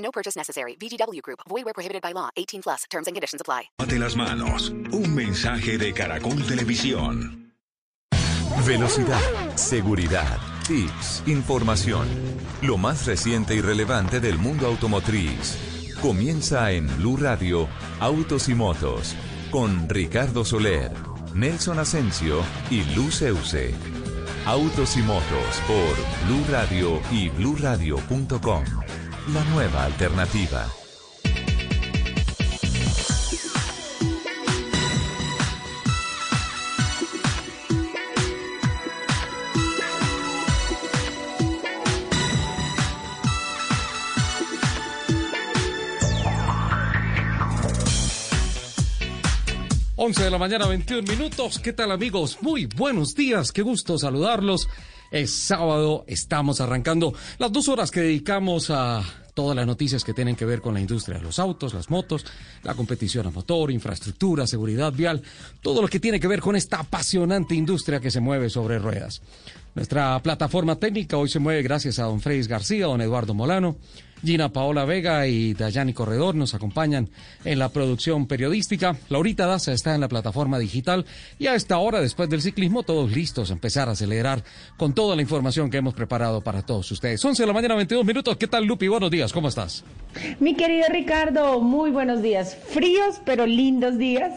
No purchase necessary. VGW Group. Void where prohibited by law. 18 plus. Terms and conditions apply. Las manos. Un mensaje de Caracol Televisión. Velocidad, seguridad, tips, información. Lo más reciente y relevante del mundo automotriz. Comienza en Blue Radio, Autos y Motos, con Ricardo Soler, Nelson Asensio y Luz Euse. Autos y Motos por Blue Radio y bluradio.com. La nueva alternativa. Once de la mañana, 21 minutos. ¿Qué tal amigos? Muy buenos días. Qué gusto saludarlos. Es sábado, estamos arrancando las dos horas que dedicamos a todas las noticias que tienen que ver con la industria de los autos, las motos, la competición a motor, infraestructura, seguridad vial, todo lo que tiene que ver con esta apasionante industria que se mueve sobre ruedas. Nuestra plataforma técnica hoy se mueve gracias a don Fredis García, don Eduardo Molano, Gina Paola Vega y Dayani Corredor nos acompañan en la producción periodística. Laurita Daza está en la plataforma digital y a esta hora, después del ciclismo, todos listos a empezar a acelerar con toda la información que hemos preparado para todos ustedes. 11 de la mañana, 22 minutos. ¿Qué tal, Lupi? Buenos días, ¿cómo estás? Mi querido Ricardo, muy buenos días. Fríos, pero lindos días.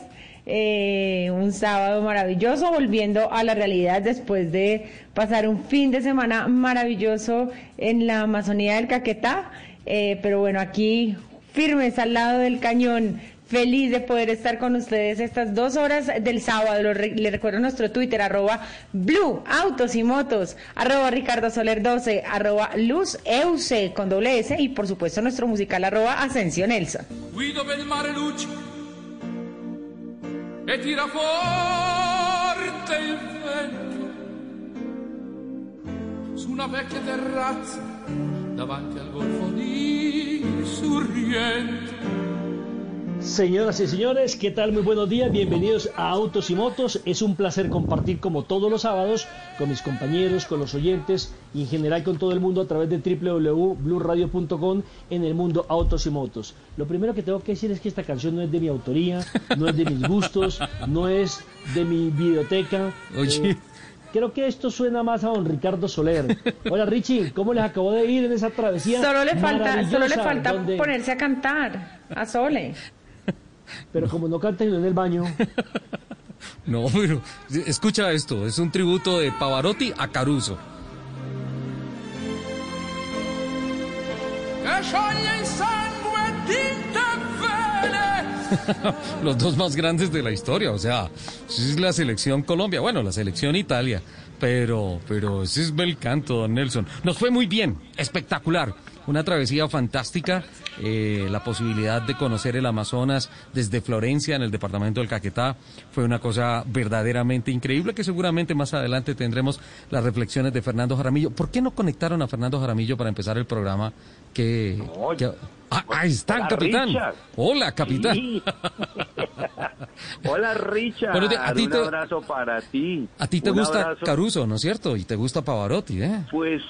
Eh, un sábado maravilloso, volviendo a la realidad después de pasar un fin de semana maravilloso en la Amazonía del Caquetá. Eh, pero bueno, aquí firmes al lado del cañón. Feliz de poder estar con ustedes estas dos horas del sábado. Le recuerdo nuestro Twitter, arroba Blue Autos y Motos, arroba Ricardo Soler 12, arroba Luz Euse con doble S y por supuesto nuestro musical arroba Ascensión Nelson. Guido il mare luce e tira forte il vento su una vecchia terrazza davanti al golfo di. Señoras y señores, ¿qué tal? Muy buenos días, bienvenidos a Autos y Motos. Es un placer compartir como todos los sábados con mis compañeros, con los oyentes y en general con todo el mundo a través de www.bluradio.com en el mundo Autos y Motos. Lo primero que tengo que decir es que esta canción no es de mi autoría, no es de mis gustos, no es de mi biblioteca. Oye. Eh, Creo que esto suena más a don Ricardo Soler. Hola Richie, ¿cómo les acabó de ir en esa travesía? Solo le falta, solo le falta donde- ponerse a cantar a Sole. Pero como no canten en el baño. No, pero escucha esto, es un tributo de Pavarotti a Caruso. Che Los dos más grandes de la historia, o sea, es la selección Colombia, bueno, la selección Italia, pero, pero ese es bel canto, don Nelson. Nos fue muy bien, espectacular, una travesía fantástica, eh, la posibilidad de conocer el Amazonas desde Florencia, en el departamento del Caquetá, fue una cosa verdaderamente increíble que seguramente más adelante tendremos las reflexiones de Fernando Jaramillo. ¿Por qué no conectaron a Fernando Jaramillo para empezar el programa? Que, que- Ah, ahí está, Hola, capitán. Richard. Hola, capitán. Sí. Hola Richard, Bueno, te- a ti un te- abrazo para ti. A ti te Un gusta abrazo. Caruso, ¿no es cierto? Y te gusta Pavarotti, ¿eh? Pues,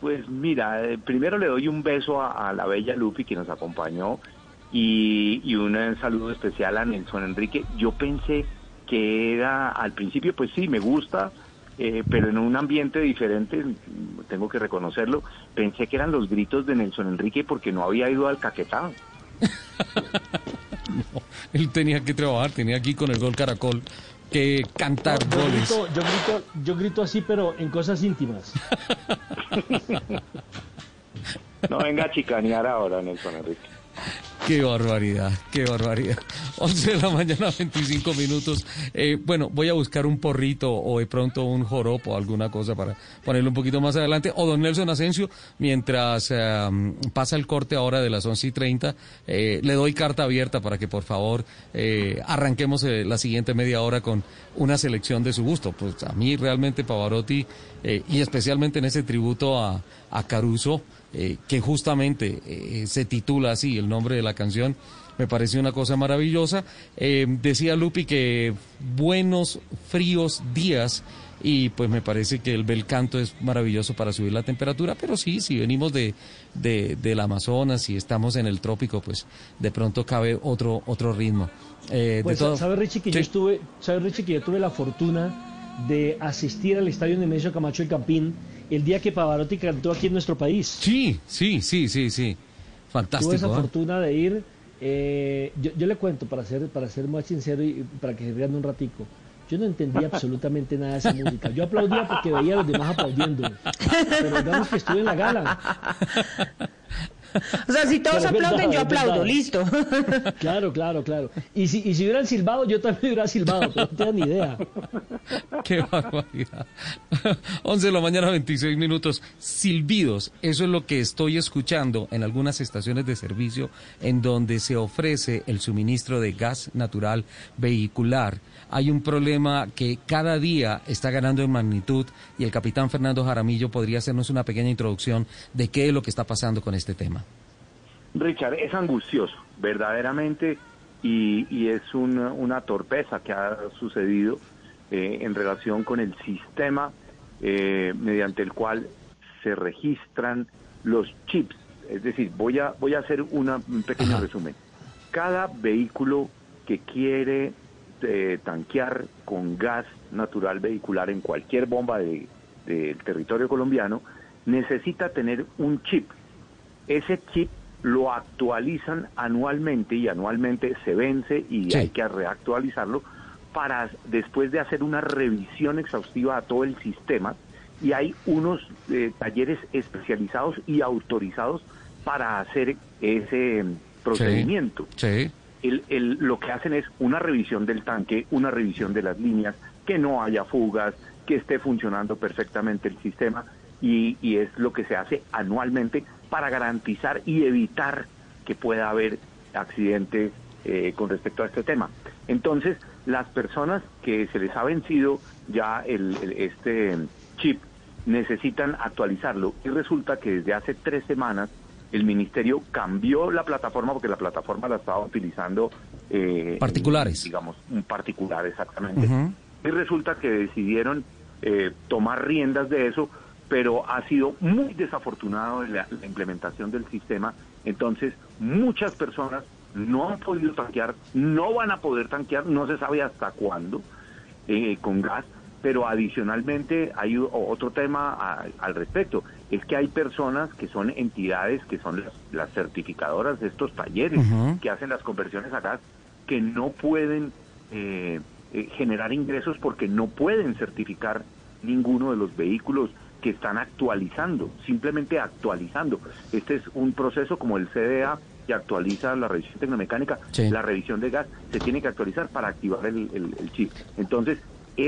pues mira, eh, primero le doy un beso a, la bella Lupi que nos acompañó y, y un eh, saludo especial a Nelson Enrique. Yo pensé que era, al principio, pues sí, me gusta, eh, pero en un ambiente diferente, tengo que reconocerlo, pensé que eran los gritos de Nelson Enrique porque no había ido al Caquetá. Él tenía que trabajar, tenía aquí con el gol Caracol que cantar Yo goles. grito, yo grito, yo grito así, pero en cosas íntimas. No venga a chicanear ahora, Nelson Enrique. Qué barbaridad, qué barbaridad. 11 de la mañana, 25 minutos. Eh, bueno, voy a buscar un porrito o de pronto un joropo, alguna cosa para ponerlo un poquito más adelante. O don Nelson Asensio, mientras pasa el corte ahora de las 11 y 30, eh, le doy carta abierta para que por favor eh, arranquemos la siguiente media hora con una selección de su gusto. Pues a mí realmente Pavarotti, y especialmente en ese tributo a Caruso, eh, que justamente eh, se titula así, el nombre de la canción, me pareció una cosa maravillosa. Eh, decía Lupi que buenos, fríos días. Y pues me parece que el bel canto es maravilloso para subir la temperatura, pero sí, si venimos de, de, del Amazonas y estamos en el trópico, pues de pronto cabe otro, otro ritmo. Eh, Pues, de todo- ¿sabes, Richie, que yo estuve, ¿sabes, Richie, que yo tuve la fortuna de asistir al estadio Nemesio Camacho el Campín el día que Pavarotti cantó aquí en nuestro país? Sí, sí, sí, sí, sí. Fantástico. Tuve esa ¿eh? fortuna de ir. eh, yo, yo le cuento, para ser, para ser más sincero y para que se rían un ratico, yo no entendía absolutamente nada de esa música. Yo aplaudía porque veía a los demás aplaudiendo. Pero digamos que estuve en la gala. O sea, si todos Pero es verdad, aplauden, yo aplaudo, listo. Claro, claro, claro. Y si, y si hubieran silbado, yo también hubiera silbado, pero no tenía ni idea. Qué barbaridad. 11 de la mañana, 26 minutos. Silbidos, eso es lo que estoy escuchando en algunas estaciones de servicio en donde se ofrece el suministro de gas natural vehicular. Hay un problema que cada día está ganando en magnitud y el capitán Fernando Jaramillo podría hacernos una pequeña introducción de qué es lo que está pasando con este tema. Richard, es angustioso, verdaderamente, y, y es una, una torpeza que ha sucedido eh, en relación con el sistema eh, mediante el cual se registran los chips. Es decir, voy a, voy a hacer una- un pequeño Ajá. resumen. Cada vehículo que quiere eh, tanquear con gas natural vehicular en cualquier bomba de- del territorio colombiano necesita tener un chip ese chip lo actualizan anualmente y anualmente se vence y Sí. hay que reactualizarlo para después de hacer una revisión exhaustiva a todo el sistema y hay unos eh, talleres especializados y autorizados para hacer ese mm, procedimiento Sí. El- el- lo que hacen es una revisión del tanque, una revisión de las líneas, que no haya fugas, que esté funcionando perfectamente el sistema y, es lo que se hace anualmente para garantizar y evitar que pueda haber accidentes eh, con respecto a este tema. Entonces, las personas que se les ha vencido ya el- este chip necesitan actualizarlo y resulta que desde hace tres semanas el ministerio cambió la plataforma porque la plataforma la estaba utilizando eh, Particulares. digamos un particular exactamente. Y resulta que decidieron eh, tomar riendas de eso pero ha sido muy desafortunado la, la implementación del sistema. Entonces muchas personas no han podido tanquear no van a poder tanquear no se sabe hasta cuándo eh, con gas, pero adicionalmente hay otro tema a- al respecto, es que hay personas que son entidades, que son las, las certificadoras de estos talleres, que hacen las conversiones a gas, que no pueden eh, eh, generar ingresos porque no pueden certificar ninguno de los vehículos que están actualizando, simplemente actualizando. Este es un proceso como el CDA que actualiza la revisión tecnomecánica, Sí. la revisión de gas se tiene que actualizar para activar el, el- el chip. Entonces,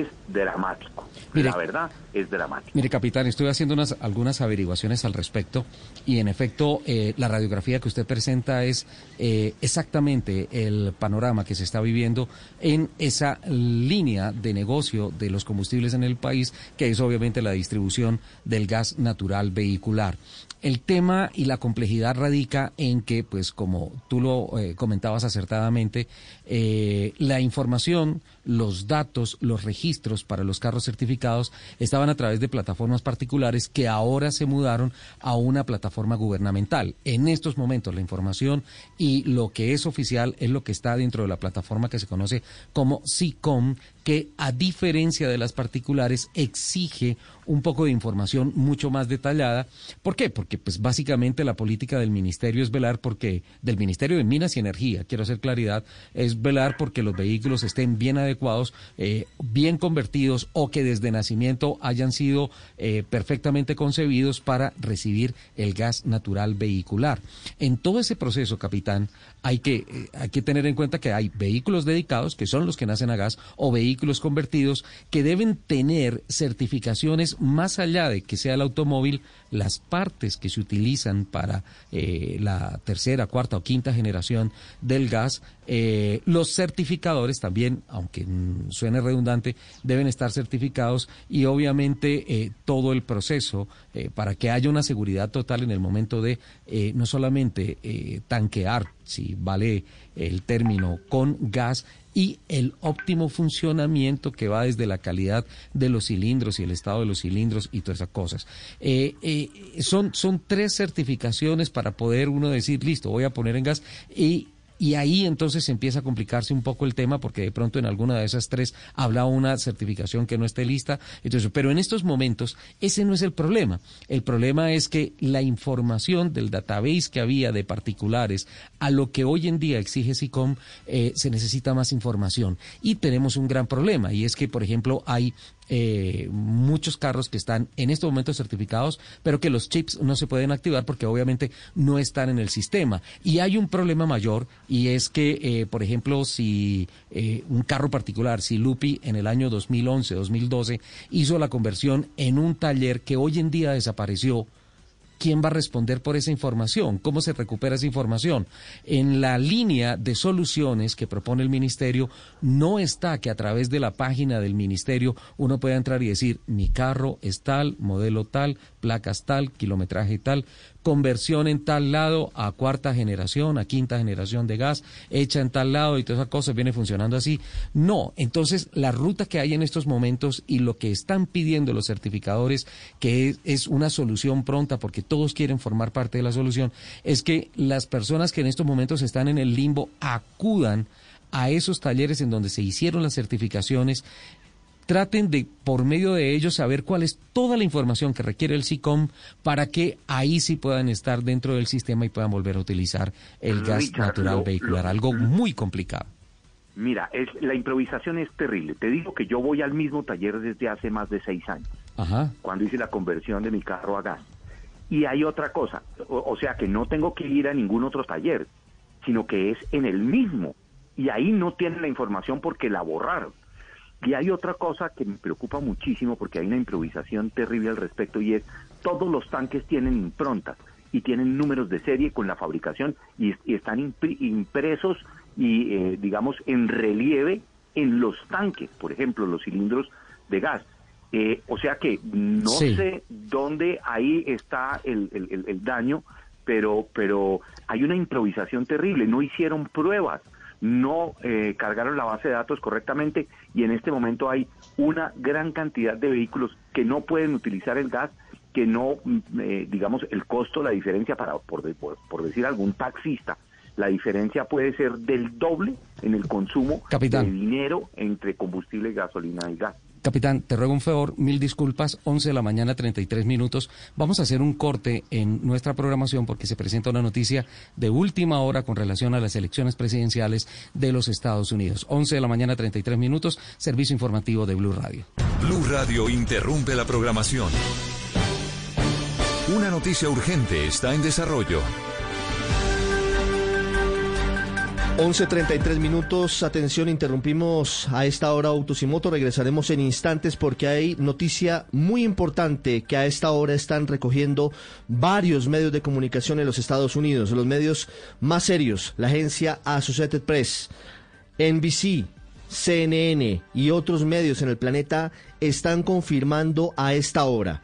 es dramático. Mire- la verdad, es dramático. Mire, capitán, estuve haciendo unas, algunas averiguaciones al respecto y en efecto eh, la radiografía que usted presenta es eh, exactamente el panorama que se está viviendo en esa línea de negocio de los combustibles en el país, que es obviamente la distribución del gas natural vehicular. El tema y la complejidad radica en que, pues como tú lo eh, comentabas acertadamente, eh, la información, los datos, los registros para los carros certificados estaban a través de plataformas particulares que ahora se mudaron a una plataforma gubernamental. En estos momentos la información y lo que es oficial es lo que está dentro de la plataforma que se conoce como SICOM, que a diferencia de las particulares exige un poco de información mucho más detallada. ¿Por qué? Porque pues básicamente la política del ministerio es velar porque del Ministerio de Minas y Energía, quiero hacer claridad, es velar porque los vehículos estén bien adecuados, eh, bien convertidos o que desde nacimiento hayan sido eh, perfectamente concebidos para recibir el gas natural vehicular. En todo ese proceso, capitán, hay que, eh, hay que tener en cuenta que hay vehículos dedicados, que son los que nacen a gas, o vehículos convertidos, que deben tener certificaciones más allá de que sea el automóvil, las partes que se utilizan para eh, la tercera, cuarta o quinta generación del gas, eh, los certificadores también, aunque suene redundante, deben estar certificados y obviamente todo el proceso para que haya una seguridad total en el momento de no solamente tanquear si vale el término, con gas y el óptimo funcionamiento que va desde la calidad de los cilindros y el estado de los cilindros y todas esas cosas. Eh, eh, son, son tres certificaciones para poder uno decir, listo, voy a poner en gas y y ahí entonces empieza a complicarse un poco el tema porque de pronto en alguna de esas tres habla una certificación que no esté lista. Entonces, pero en estos momentos ese no es el problema. El problema es que la información del database que había de particulares a lo que hoy en día exige SICOM eh, se necesita más información. Y tenemos un gran problema y es que, por ejemplo, hay eh, muchos carros que están en estos momentos certificados, pero que los chips no se pueden activar porque obviamente no están en el sistema. Y hay un problema mayor y es que, eh, por ejemplo, si eh, un carro particular, si Lupi en el año 2011, 2012 hizo la conversión en un taller que hoy en día desapareció, ¿quién va a responder por esa información? ¿Cómo se recupera esa información? En la línea de soluciones que propone el Ministerio no está que a través de la página del Ministerio uno pueda entrar y decir, mi carro es tal, modelo tal, placas tal, kilometraje tal, conversión en tal lado a cuarta generación, a quinta generación de gas, hecha en tal lado y todas esas cosas viene funcionando así. No, entonces la ruta que hay en estos momentos y lo que están pidiendo los certificadores, que es, una solución pronta porque todos quieren formar parte de la solución, es que las personas que en estos momentos están en el limbo acudan a esos talleres en donde se hicieron las certificaciones traten de, por medio de ellos, saber cuál es toda la información que requiere el SICOM para que ahí sí puedan estar dentro del sistema y puedan volver a utilizar el gas natural vehicular, algo muy complicado. Mira, es, la improvisación es terrible. Te digo que yo voy al mismo taller desde hace más de seis años, cuando hice la conversión de mi carro a gas. Y hay otra cosa, o sea que no tengo que ir a ningún otro taller, sino que es en el mismo. Y ahí no tienen la información porque la borraron. Y hay otra cosa que me preocupa muchísimo porque hay una improvisación terrible al respecto y es todos los tanques tienen improntas y tienen números de serie con la fabricación y, están impresos y eh, digamos en relieve en los tanques, por ejemplo, los cilindros de gas. Eh, o sea que no sé dónde ahí está el, el daño, pero, pero hay una improvisación terrible, no hicieron pruebas no eh, cargaron la base de datos correctamente y en este momento hay una gran cantidad de vehículos que no pueden utilizar el gas, que no, mm, eh, digamos, el costo, la diferencia para, por, por, decir algún taxista, la diferencia puede ser del doble en el consumo de dinero entre combustible, gasolina y gas. Capitán, te ruego un favor, mil disculpas, 11 de la mañana, 33 minutos. Vamos a hacer un corte en nuestra programación porque se presenta una noticia de última hora con relación a las elecciones presidenciales de los Estados Unidos. 11 de la mañana, 33 minutos, servicio informativo de Blue Radio. Blue Radio interrumpe la programación. Una noticia urgente está en desarrollo. 11.33 minutos, atención, interrumpimos a esta hora Autos y Moto, regresaremos en instantes porque hay noticia muy importante que a esta hora están recogiendo varios medios de comunicación en los Estados Unidos, los medios más serios, la agencia Associated Press, NBC, CNN y otros medios en el planeta están confirmando a esta hora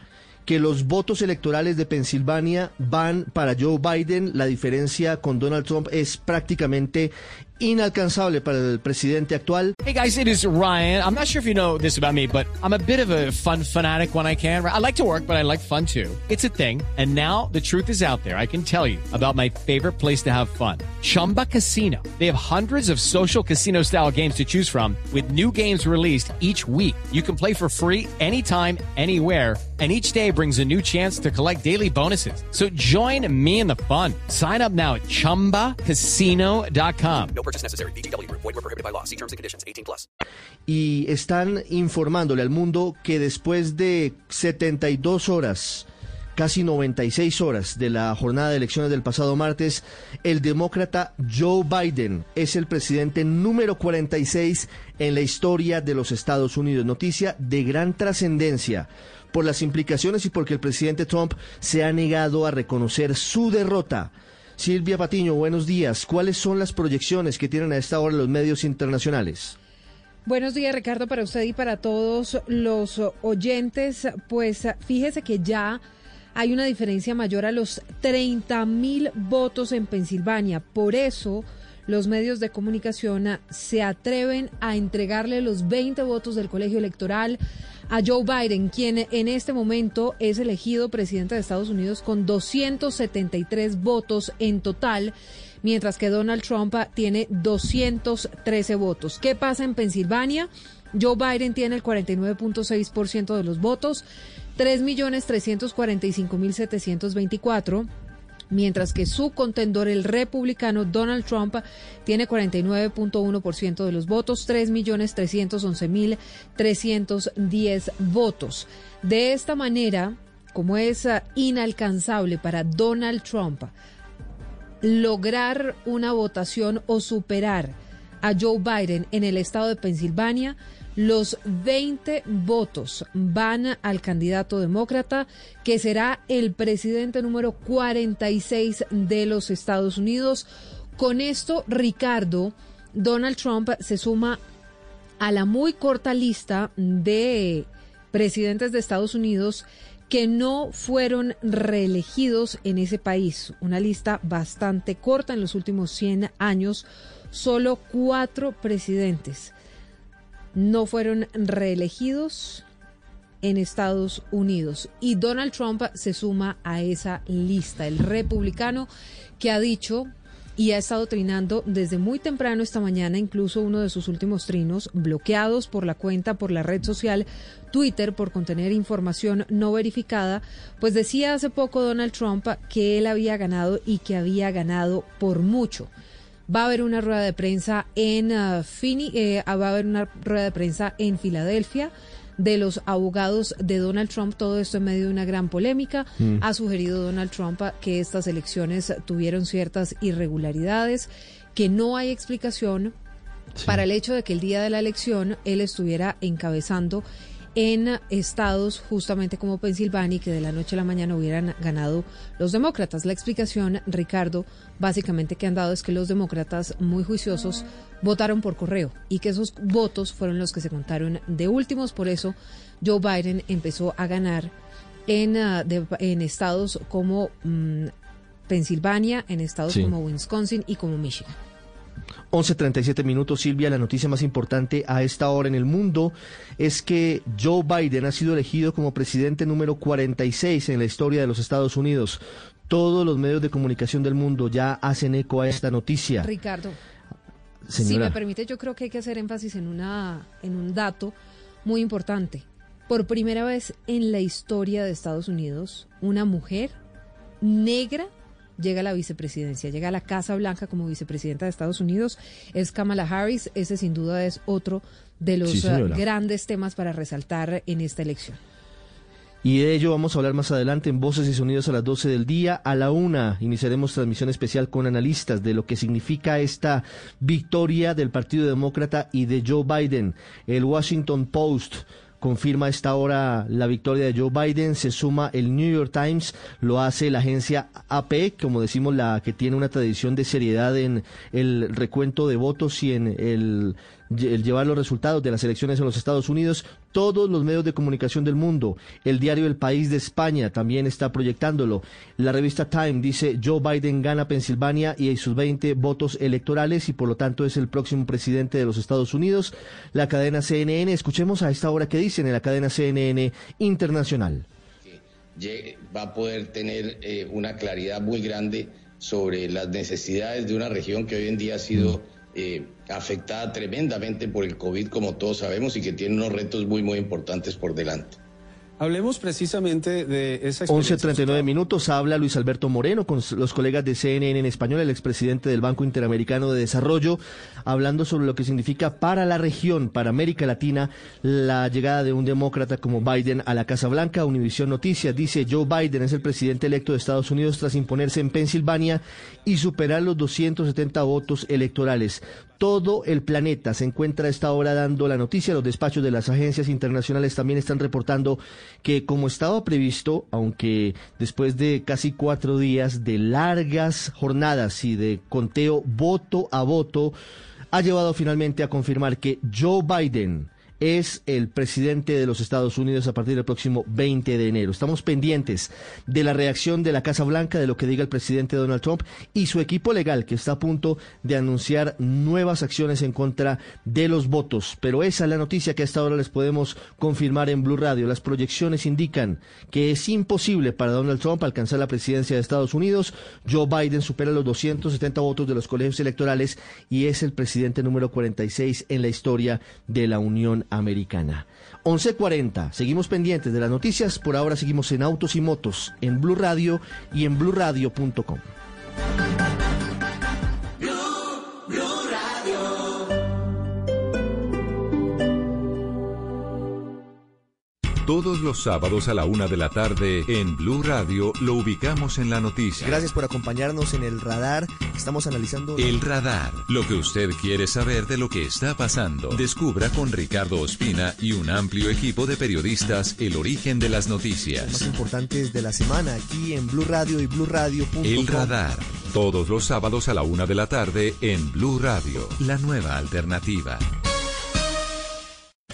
que los votos electorales de Pensilvania van para Joe Biden. La diferencia con Donald Trump es prácticamente inalcanzable para el presidente actual. Hey guys, it is Ryan. I'm not sure if you know this about me, but I'm a bit of a fun fanatic when I can. I like to work, but I like fun too. It's a thing. And now the truth is out there. I can tell you about my favorite place to have fun. Chumba Casino. They have hundreds of social casino style games to choose from with new games released each week. You can play for free anytime, anywhere and each day brings a new chance to collect daily bonuses. So join me in the fun. Sign up now at ChumbaCasino.com. No purchase necessary. BGW. Void were prohibited by law. See terms and conditions. 18 plus. Y están informándole al mundo que después de 72 horas, casi 96 horas de la jornada de elecciones del pasado martes, el demócrata Joe Biden es el presidente número 46 en la historia de los Estados Unidos. Noticia de gran trascendencia por las implicaciones y porque el presidente Trump se ha negado a reconocer su derrota. Silvia Patiño, buenos días. ¿Cuáles son las proyecciones que tienen a esta hora los medios internacionales? Buenos días, Ricardo, para usted y para todos los oyentes. Pues fíjese que ya hay una diferencia mayor a los 30 mil votos en Pensilvania. Por eso los medios de comunicación se atreven a entregarle los 20 votos del colegio electoral a Joe Biden, quien en este momento es elegido presidente de Estados Unidos con 273 votos en total, mientras que Donald Trump tiene 213 votos. ¿Qué pasa en Pensilvania? Joe Biden tiene el 49.6% de los votos, 3.345.724 mientras que su contendor, el republicano Donald Trump, tiene 49.1% de los votos, 3.311.310 votos. De esta manera, como es ah, inalcanzable para Donald Trump lograr una votación o superar a Joe Biden en el estado de Pensilvania, los 20 votos van al candidato demócrata, que será el presidente número 46 de los Estados Unidos. Con esto, Ricardo, Donald Trump se suma a la muy corta lista de presidentes de Estados Unidos que no fueron reelegidos en ese país. Una lista bastante corta en los últimos 100 años. Solo cuatro presidentes no fueron reelegidos en Estados Unidos. Y Donald Trump se suma a esa lista, el republicano que ha dicho y ha estado trinando desde muy temprano esta mañana, incluso uno de sus últimos trinos, bloqueados por la cuenta, por la red social Twitter, por contener información no verificada, pues decía hace poco Donald Trump que él había ganado y que había ganado por mucho. Va a haber una rueda de prensa en uh, Fini, eh, va a haber una rueda de prensa en Filadelfia de los abogados de Donald Trump, todo esto en medio de una gran polémica. Mm. Ha sugerido Donald Trump que estas elecciones tuvieron ciertas irregularidades, que no hay explicación sí. para el hecho de que el día de la elección él estuviera encabezando en estados justamente como Pensilvania que de la noche a la mañana hubieran ganado los demócratas. La explicación, Ricardo, básicamente que han dado es que los demócratas muy juiciosos votaron por correo y que esos votos fueron los que se contaron de últimos. Por eso Joe Biden empezó a ganar en, uh, de, en estados como um, Pensilvania, en estados sí. como Wisconsin y como Michigan. 11.37 minutos, Silvia. La noticia más importante a esta hora en el mundo es que Joe Biden ha sido elegido como presidente número 46 en la historia de los Estados Unidos. Todos los medios de comunicación del mundo ya hacen eco a esta noticia. Ricardo, Señora. si me permite, yo creo que hay que hacer énfasis en, una, en un dato muy importante. Por primera vez en la historia de Estados Unidos, una mujer negra llega a la vicepresidencia, llega a la Casa Blanca como vicepresidenta de Estados Unidos, es Kamala Harris. Ese sin duda es otro de los sí, uh, grandes temas para resaltar en esta elección. Y de ello vamos a hablar más adelante en Voces y Sonidos a las 12 del día. A la una iniciaremos transmisión especial con analistas de lo que significa esta victoria del Partido Demócrata y de Joe Biden. El Washington Post confirma esta hora la victoria de Joe Biden, se suma el New York Times, lo hace la agencia AP, como decimos, la que tiene una tradición de seriedad en el recuento de votos y en el, el llevar los resultados de las elecciones en los Estados Unidos. todos los medios de comunicación del mundo. El diario El País de España también está proyectándolo. La revista Time dice Joe Biden gana Pensilvania y sus 20 votos electorales y por lo tanto es el próximo presidente de los Estados Unidos. La cadena CNN, escuchemos a esta hora que dicen en la cadena CNN Internacional. Va a poder tener eh, una claridad muy grande sobre las necesidades de una región que hoy en día ha sido eh, afectada tremendamente por el COVID, como todos sabemos, y que tiene unos retos muy, muy importantes por delante. Hablemos precisamente de esa 11.39 minutos, habla Luis Alberto Moreno con los colegas de CNN en español, el expresidente del Banco Interamericano de Desarrollo, hablando sobre lo que significa para la región, para América Latina, la llegada de un demócrata como Biden a la Casa Blanca. Univisión Noticias dice Joe Biden es el presidente electo de Estados Unidos tras imponerse en Pensilvania y superar los 270 votos electorales. Todo el planeta se encuentra a esta hora dando la noticia. Los despachos de las agencias internacionales también están reportando que como estaba previsto, aunque después de casi cuatro días de largas jornadas y de conteo voto a voto, ha llevado finalmente a confirmar que Joe Biden es el presidente de los Estados Unidos a partir del próximo 20 de enero. Estamos pendientes de la reacción de la Casa Blanca, de lo que diga el presidente Donald Trump y su equipo legal, que está a punto de anunciar nuevas acciones en contra de los votos. Pero esa es la noticia que hasta ahora les podemos confirmar en Blue Radio. Las proyecciones indican que es imposible para Donald Trump alcanzar la presidencia de Estados Unidos. Joe Biden supera los 270 votos de los colegios electorales y es el presidente número 46 en la historia de la Unión Americana. 11:40. Seguimos pendientes de las noticias. Por ahora seguimos en Autos y Motos, en Blue Radio y en bluradio.com. Todos los sábados a la una de la tarde en Blue Radio lo ubicamos en la noticia. Gracias por acompañarnos en el radar. Estamos analizando. El radar. Lo que usted quiere saber de lo que está pasando. Descubra con Ricardo Ospina y un amplio equipo de periodistas el origen de las noticias. Los más importantes de la semana aquí en Blue Radio y BlueRadio.com. El radar. Todos los sábados a la una de la tarde en Blue Radio. La nueva alternativa.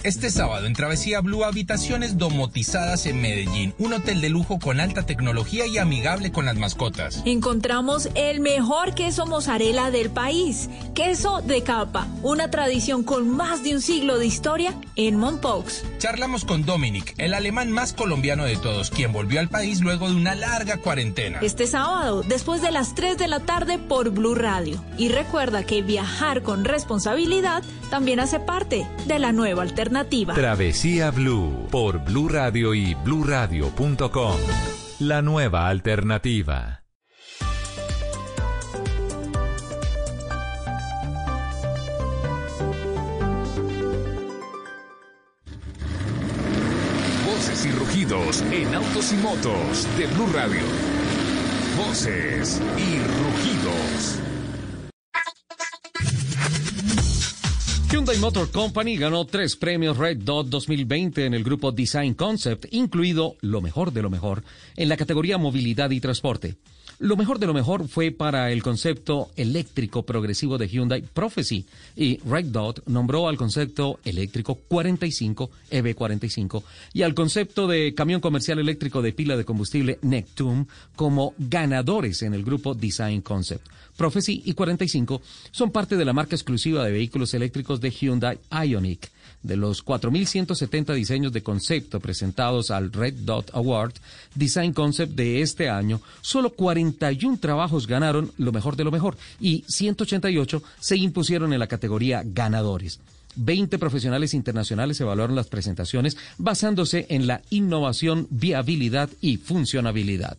Este sábado en Travesía Blue Habitaciones domotizadas en Medellín, un hotel de lujo con alta tecnología y amigable con las mascotas. Encontramos el mejor queso mozzarella del país, queso de capa, una tradición con más de un siglo de historia en Monpaux. Charlamos con Dominic, el alemán más colombiano de todos, quien volvió al país luego de una larga cuarentena. Este sábado, después de las 3 de la tarde por Blue Radio. Y recuerda que viajar con responsabilidad también hace parte de la nueva alternativa. Travesía Blue por Blue Radio y bluradio.com. La nueva alternativa. Voces y rugidos en autos y motos de Blue Radio. Voces y rugidos. Hyundai Motor Company ganó tres premios Red Dot 2020 en el grupo Design Concept, incluido lo mejor de lo mejor en la categoría movilidad y transporte. Lo mejor de lo mejor fue para el concepto eléctrico progresivo de Hyundai Prophecy y Red Dot nombró al concepto eléctrico 45 EV45 y al concepto de camión comercial eléctrico de pila de combustible Nectum como ganadores en el grupo Design Concept. Prophecy y 45 son parte de la marca exclusiva de vehículos eléctricos de Hyundai Ioniq. De los 4.170 diseños de concepto presentados al Red Dot Award Design Concept de este año, solo 41 trabajos ganaron lo mejor de lo mejor y 188 se impusieron en la categoría ganadores. 20 profesionales internacionales evaluaron las presentaciones basándose en la innovación, viabilidad y funcionabilidad.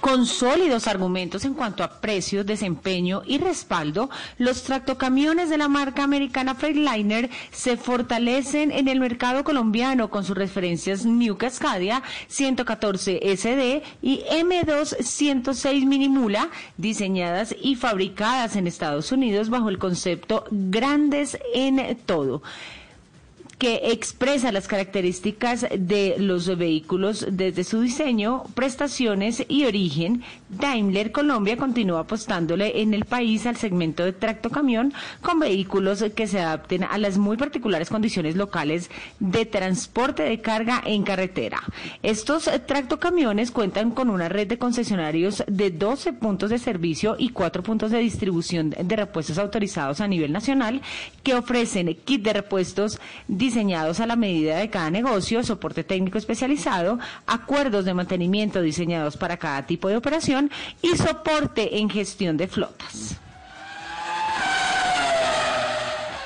Con sólidos argumentos en cuanto a precios, desempeño y respaldo, los tractocamiones de la marca americana Freightliner se fortalecen en el mercado colombiano con sus referencias New Cascadia 114 SD y M2 106 Minimula, diseñadas y fabricadas en Estados Unidos bajo el concepto grandes en todo. Que expresa las características de los vehículos desde su diseño, prestaciones y origen. Daimler Colombia continúa apostándole en el país al segmento de tractocamión con vehículos que se adapten a las muy particulares condiciones locales de transporte de carga en carretera. Estos tractocamiones cuentan con una red de concesionarios de 12 puntos de servicio y 4 puntos de distribución de repuestos autorizados a nivel nacional que ofrecen kit de repuestos diseñados a la medida de cada negocio, soporte técnico especializado, acuerdos de mantenimiento diseñados para cada tipo de operación y soporte en gestión de flotas.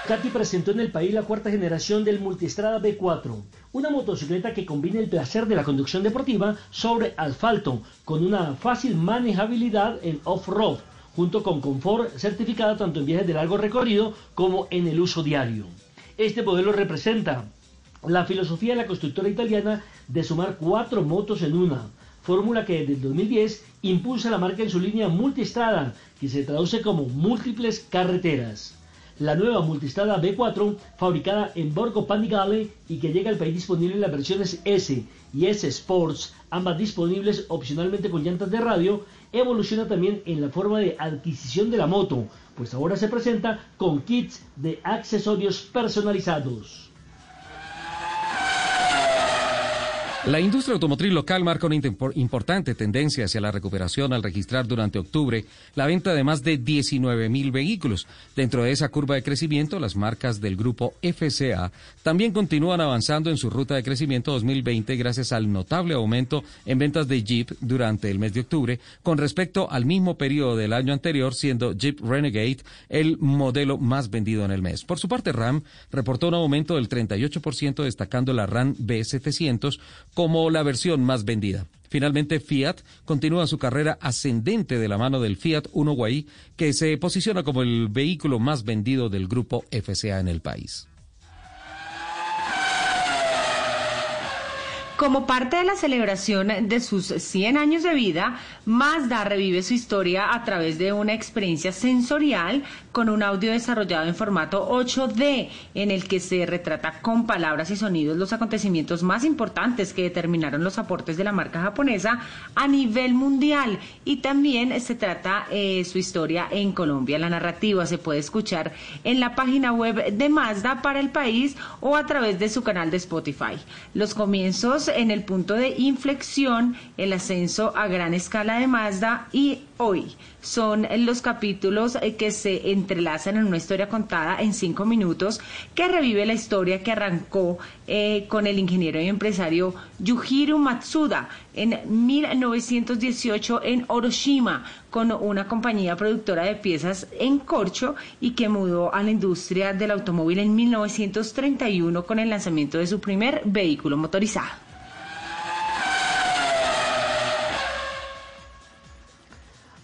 Katy presentó en el país la cuarta generación del Multistrada B4, una motocicleta que combina el placer de la conducción deportiva sobre asfalto con una fácil manejabilidad en off-road, junto con confort certificado tanto en viajes de largo recorrido como en el uso diario. Este modelo representa la filosofía de la constructora italiana de sumar cuatro motos en una, fórmula que desde el 2010 impulsa la marca en su línea Multistrada, que se traduce como múltiples carreteras la nueva Multistrada B4 fabricada en Borgo Panigale y que llega al país disponible en las versiones S y S Sports, ambas disponibles opcionalmente con llantas de radio, evoluciona también en la forma de adquisición de la moto, pues ahora se presenta con kits de accesorios personalizados. La industria automotriz local marca una importante tendencia hacia la recuperación al registrar durante octubre la venta de más de 19 mil vehículos. Dentro de esa curva de crecimiento, las marcas del grupo FCA también continúan avanzando en su ruta de crecimiento 2020 gracias al notable aumento en ventas de Jeep durante el mes de octubre con respecto al mismo periodo del año anterior, siendo Jeep Renegade el modelo más vendido en el mes. Por su parte, Ram reportó un aumento del 38% destacando la Ram B700 como la versión más vendida. Finalmente, Fiat continúa su carrera ascendente de la mano del Fiat Uno Y, que se posiciona como el vehículo más vendido del grupo FCA en el país. Como parte de la celebración de sus 100 años de vida, Mazda revive su historia a través de una experiencia sensorial con un audio desarrollado en formato 8D, en el que se retrata con palabras y sonidos los acontecimientos más importantes que determinaron los aportes de la marca japonesa a nivel mundial. Y también se trata eh, su historia en Colombia. La narrativa se puede escuchar en la página web de Mazda para el país o a través de su canal de Spotify. Los comienzos en el punto de inflexión, el ascenso a gran escala de Mazda y hoy son los capítulos eh, que se entrelazan en una historia contada en cinco minutos que revive la historia que arrancó eh, con el ingeniero y empresario Yujiro Matsuda en 1918 en Oroshima con una compañía productora de piezas en corcho y que mudó a la industria del automóvil en 1931 con el lanzamiento de su primer vehículo motorizado.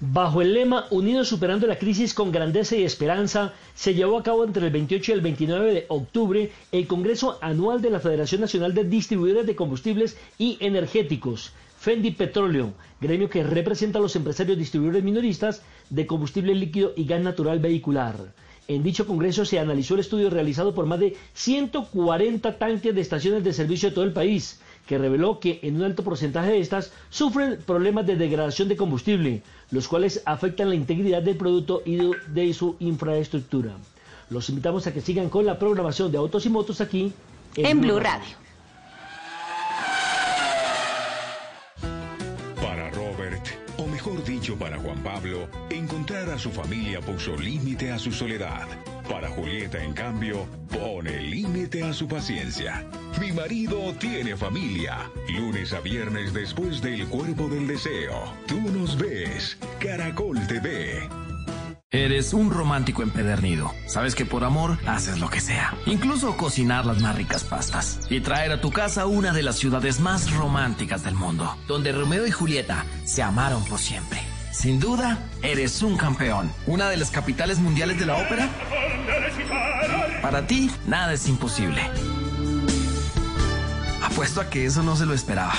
Bajo el lema Unidos superando la crisis con grandeza y esperanza, se llevó a cabo entre el 28 y el 29 de octubre el Congreso Anual de la Federación Nacional de Distribuidores de Combustibles y Energéticos, Fendi Petróleo, gremio que representa a los empresarios distribuidores minoristas de combustible líquido y gas natural vehicular. En dicho congreso se analizó el estudio realizado por más de 140 tanques de estaciones de servicio de todo el país, que reveló que en un alto porcentaje de estas sufren problemas de degradación de combustible, los cuales afectan la integridad del producto y de su infraestructura. Los invitamos a que sigan con la programación de Autos y Motos aquí en, Blue Radio. Para Juan Pablo, encontrar a su familia puso límite a su soledad. Para Julieta, en cambio, pone límite a su paciencia. Mi marido tiene familia. Lunes a viernes después del cuerpo del deseo. Tú nos ves. Caracol TV. Eres un romántico empedernido. Sabes que por amor haces lo que sea. Incluso cocinar las más ricas pastas. Y traer a tu casa una de las ciudades más románticas del mundo. Donde Romeo y Julieta se amaron por siempre. Sin duda, eres un campeón. Una de las capitales mundiales de la ópera. Para ti, nada es imposible. Apuesto a que eso no se lo esperaba.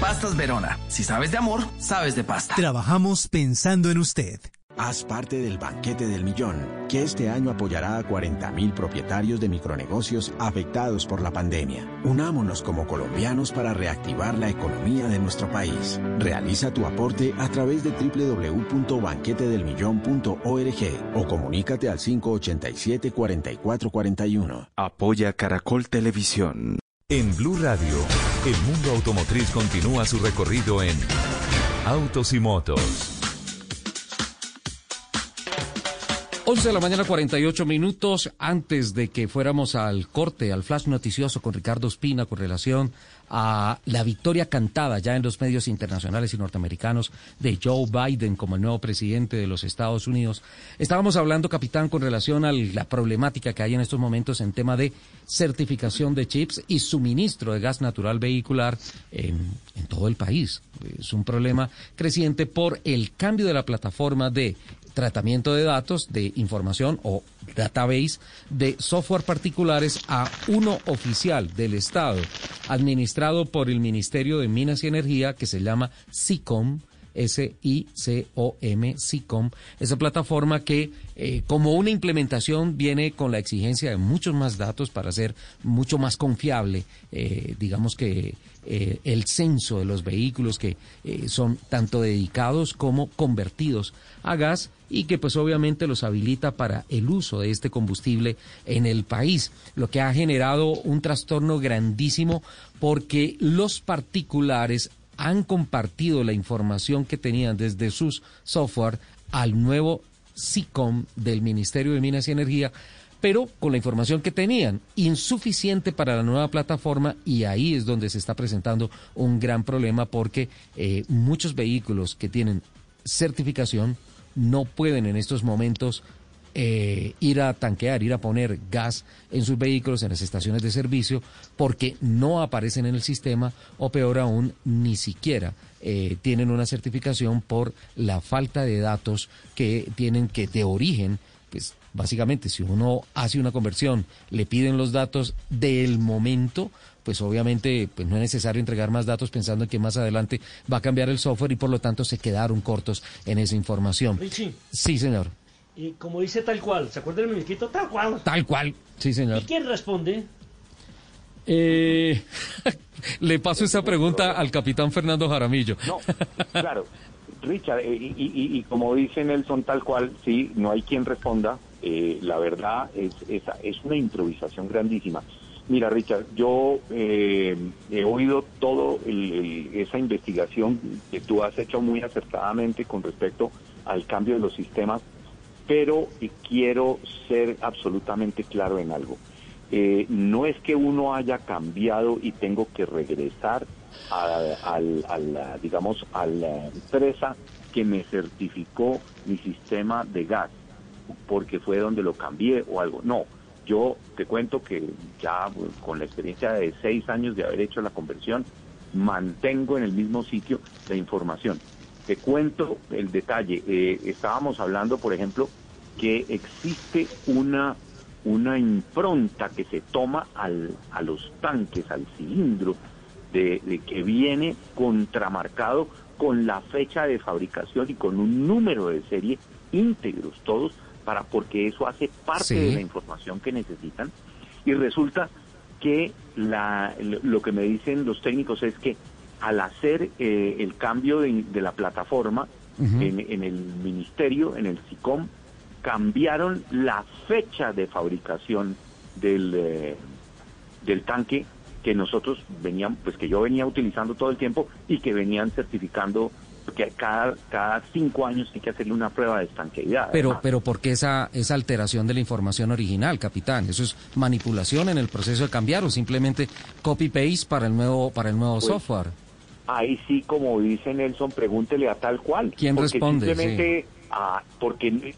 Pastas Verona. Si sabes de amor, sabes de pasta. Trabajamos pensando en usted. Haz parte del banquete del millón, que este año apoyará a 40.000 propietarios de micronegocios afectados por la pandemia. Unámonos como colombianos para reactivar la economía de nuestro país. Realiza tu aporte a través de www.banquetedelmillón.org o comunícate al 587-4441. Apoya Caracol Televisión. En Blue Radio, el mundo automotriz continúa su recorrido en Autos y Motos. 11 de la mañana, 48 minutos antes de que fuéramos al corte, al flash noticioso con Ricardo Espina con relación a la victoria cantada ya en los medios internacionales y norteamericanos de Joe Biden como el nuevo presidente de los Estados Unidos. Estábamos hablando, capitán, con relación a la problemática que hay en estos momentos en tema de certificación de chips y suministro de gas natural vehicular en, en todo el país. Es un problema creciente por el cambio de la plataforma de tratamiento de datos, de información o database de software particulares a uno oficial del Estado, administrado por el Ministerio de Minas y Energía, que se llama SICOM. S-I-C-O-M, SICOM, esa plataforma que eh, como una implementación viene con la exigencia de muchos más datos para ser mucho más confiable, eh, digamos que eh, el censo de los vehículos que son tanto dedicados como convertidos a gas y que pues obviamente los habilita para el uso de este combustible en el país, lo que ha generado un trastorno grandísimo porque los particulares han compartido la información que tenían desde sus software al nuevo SICOM del Ministerio de Minas y Energía, pero con la información que tenían, insuficiente para la nueva plataforma y ahí es donde se está presentando un gran problema porque eh, muchos vehículos que tienen certificación no pueden en estos momentos eh, ir a tanquear, ir a poner gas en sus vehículos en las estaciones de servicio porque no aparecen en el sistema o peor aún, ni siquiera eh, tienen una certificación por la falta de datos que tienen que de origen, pues básicamente si uno hace una conversión, le piden los datos del momento, pues obviamente pues no es necesario entregar más datos pensando en que más adelante va a cambiar el software y por lo tanto se quedaron cortos en esa información. Sí, señor. Y como dice tal cual, ¿se acuerda del muñequito? Tal cual. Tal cual, sí, señor. ¿Y quién responde? Eh, le paso esa pregunta al capitán Fernando Jaramillo. No, claro. Richard, eh, y, como dice Nelson, tal cual, sí, no hay quien responda. Eh, la verdad es, es, es, una improvisación grandísima. Mira, Richard, yo he oído todo esa investigación que tú has hecho muy acertadamente con respecto al cambio de los sistemas pero quiero ser absolutamente claro en algo. Eh, no es que uno haya cambiado y tengo que regresar a, la, digamos, a la empresa que me certificó mi sistema de gas, porque fue donde lo cambié o algo. No, yo te cuento que ya con la experiencia de seis años de haber hecho la conversión, mantengo en el mismo sitio la información. Te cuento el detalle. Eh, estábamos hablando, por ejemplo, que existe una, una impronta que se toma al, a los tanques, al cilindro, de, que viene contramarcado con la fecha de fabricación y con un número de serie íntegros todos para porque eso hace parte de la información que necesitan. Y resulta que la, lo que me dicen los técnicos es que al hacer eh, el cambio de, la plataforma en, en, el ministerio, en el SICOM, cambiaron la fecha de fabricación del, eh, del tanque que nosotros veníamos, pues que yo venía utilizando todo el tiempo y que venían certificando porque cada, cada cinco años hay que hacerle una prueba de estanqueidad. Pero, pero ¿por qué esa, esa alteración de la información original, capitán? ¿Eso es manipulación en el proceso de cambiar o simplemente copy-paste para el nuevo, para el nuevo pues, software? Ahí sí, como dice Nelson, pregúntele a tal cual. ¿Quién responde? Simplemente, ah, porque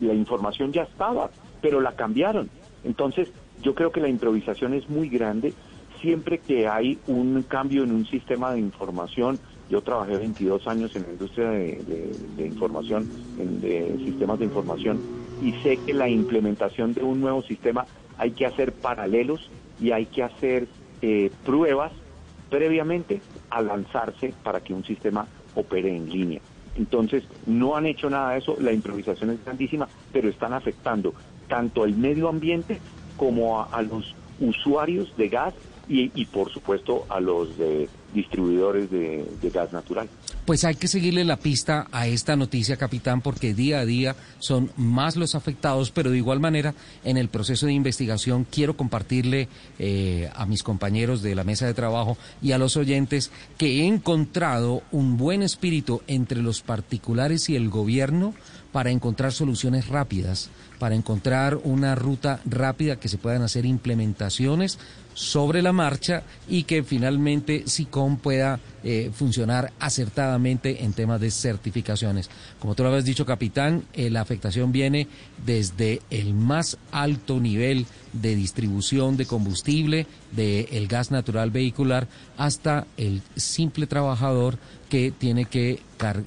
la información ya estaba, pero la cambiaron. Entonces, yo creo que la improvisación es muy grande. Siempre que hay un cambio en un sistema de información, yo trabajé 22 años en la industria de, información, en, de sistemas de información, y sé que la implementación de un nuevo sistema hay que hacer paralelos y hay que hacer eh, pruebas previamente a lanzarse para que un sistema opere en línea. Entonces, no han hecho nada de eso, la improvisación es grandísima, pero están afectando tanto al medio ambiente como a, los usuarios de gas y, por supuesto, a los de distribuidores de, gas natural. Pues hay que seguirle la pista a esta noticia, capitán, porque día a día son más los afectados, pero de igual manera, en el proceso de investigación quiero compartirle eh, a mis compañeros de la mesa de trabajo y a los oyentes que he encontrado un buen espíritu entre los particulares y el gobierno para encontrar soluciones rápidas, para encontrar una ruta rápida que se puedan hacer implementaciones sobre la marcha y que finalmente SICOM pueda eh, funcionar acertadamente en temas de certificaciones. Como tú lo habías dicho, capitán, eh, la afectación viene desde el más alto nivel de distribución de combustible, del gas natural vehicular, hasta el simple trabajador que tiene que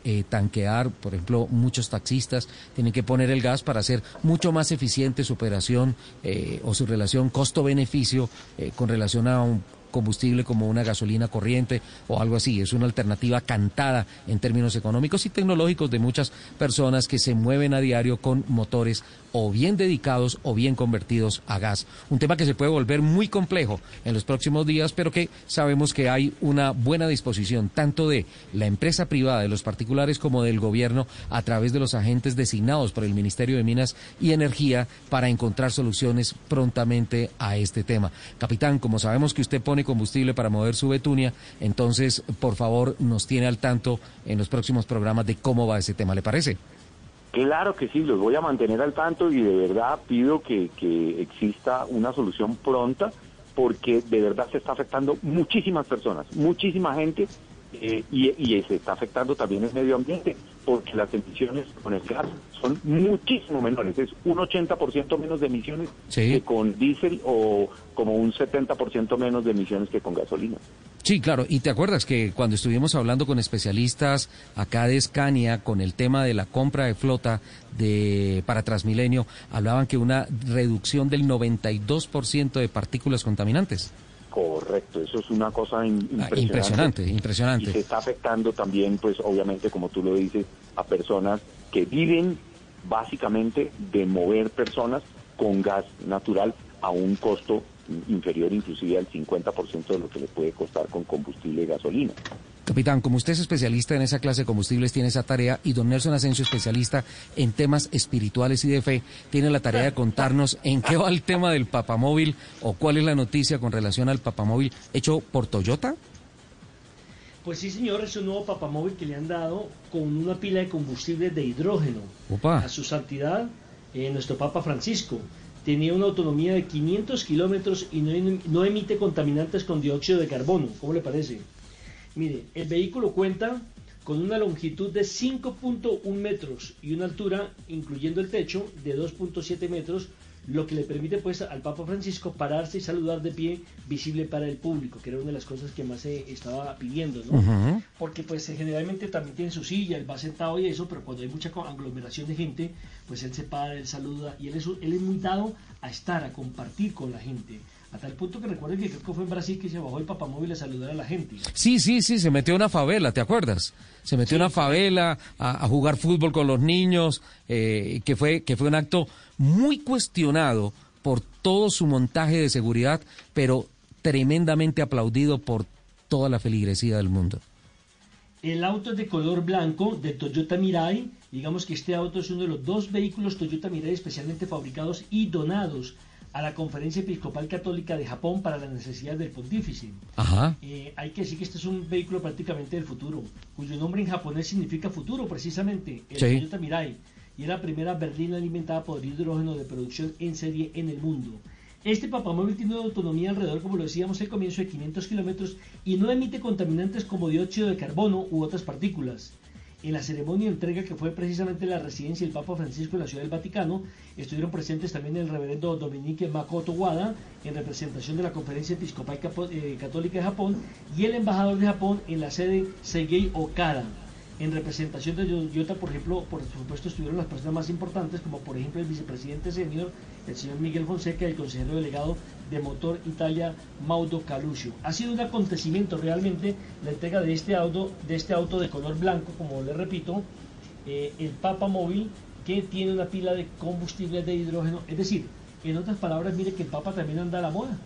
eh, tanquear, por ejemplo, muchos taxistas tienen que poner el gas para hacer mucho más eficiente su operación eh, o su relación costo-beneficio eh, con relación a un combustible como una gasolina corriente o algo así. Es una alternativa cantada en términos económicos y tecnológicos de muchas personas que se mueven a diario con motores o bien dedicados o bien convertidos a gas. Un tema que se puede volver muy complejo en los próximos días, pero que sabemos que hay una buena disposición tanto de la empresa privada, de los particulares, como del gobierno a través de los agentes designados por el Ministerio de Minas y Energía para encontrar soluciones prontamente a este tema. Capitán, como sabemos que usted pone combustible para mover su Betunia, entonces, por favor, nos tiene al tanto en los próximos programas de cómo va ese tema, ¿le parece? Claro que sí, los voy a mantener al tanto y de verdad pido que, que exista una solución pronta porque de verdad se está afectando muchísimas personas, muchísima gente eh, y, y, se está afectando también el medio ambiente porque las emisiones con el gas son muchísimo menores, es un 80% menos de emisiones sí. que con diésel o como un 70% menos de emisiones que con gasolina. Sí, claro, y te acuerdas que cuando estuvimos hablando con especialistas acá de Scania con el tema de la compra de flota de para Transmilenio, hablaban que una reducción del 92% de partículas contaminantes. Correcto, eso es una cosa impresionante. Ah, impresionante, impresionante. Y se está afectando también, pues obviamente, como tú lo dices, a personas que viven básicamente de mover personas con gas natural a un costo inferior inclusive al 50% de lo que le puede costar con combustible y gasolina. Capitán, como usted es especialista en esa clase de combustibles, tiene esa tarea, y don Nelson Asensio, especialista en temas espirituales y de fe, tiene la tarea de contarnos en qué va el tema del papamóvil o cuál es la noticia con relación al papamóvil hecho por Toyota. Pues sí, señor, es un nuevo papamóvil que le han dado con una pila de combustible de hidrógeno Opa. a su santidad, eh, nuestro Papa Francisco. Tenía una autonomía de 500 kilómetros y no, no emite contaminantes con dióxido de carbono. ¿Cómo le parece? Mire, el vehículo cuenta con una longitud de 5.1 metros y una altura, incluyendo el techo, de 2.7 metros, lo que le permite pues al Papa Francisco pararse y saludar de pie visible para el público, que era una de las cosas que más se estaba pidiendo, ¿no? Porque pues generalmente también tiene su silla, él va sentado y eso, pero cuando hay mucha aglomeración de gente, pues él se para, él saluda y él es, él es muy dado a estar, a compartir con la gente. A tal punto que recuerden que creo que fue en Brasil que se bajó el papamóvil a saludar a la gente. Sí, sí, sí, se metió a una favela, ¿te acuerdas? Se metió a una favela a, a jugar fútbol con los niños, eh, que, fue, que fue un acto muy cuestionado por todo su montaje de seguridad, pero tremendamente aplaudido por toda la feligresía del mundo. El auto es de color blanco de Toyota Mirai. Digamos que este auto es uno de los dos vehículos Toyota Mirai especialmente fabricados y donados a la Conferencia Episcopal Católica de Japón para las necesidades del pontífice. Ajá. Eh, hay que decir que este es un vehículo prácticamente del futuro, cuyo nombre en japonés significa futuro precisamente, el Sí. Toyota Mirai, y es la primera berlina alimentada por hidrógeno de producción en serie en el mundo. Este papamóvil tiene una autonomía alrededor, como lo decíamos al comienzo, de 500 kilómetros y no emite contaminantes como dióxido de carbono u otras partículas. En la ceremonia de entrega que fue precisamente en la residencia del Papa Francisco en la Ciudad del Vaticano, estuvieron presentes también el reverendo Dominique Makoto Wada, en representación de la Conferencia Episcopal eh, Católica de Japón, y el embajador de Japón en la sede Seigei Okada. En representación de Toyota, por ejemplo, por supuesto estuvieron las personas más importantes, como por ejemplo el vicepresidente senior, el señor Miguel Fonseca, el consejero delegado de Motor Italia, Maudo Caluccio. Ha sido un acontecimiento realmente la entrega de este auto, de este auto de color blanco, como le repito, eh, el Papa Móvil, que tiene una pila de combustible de hidrógeno. Es decir, en otras palabras, mire que el Papa también anda a la moda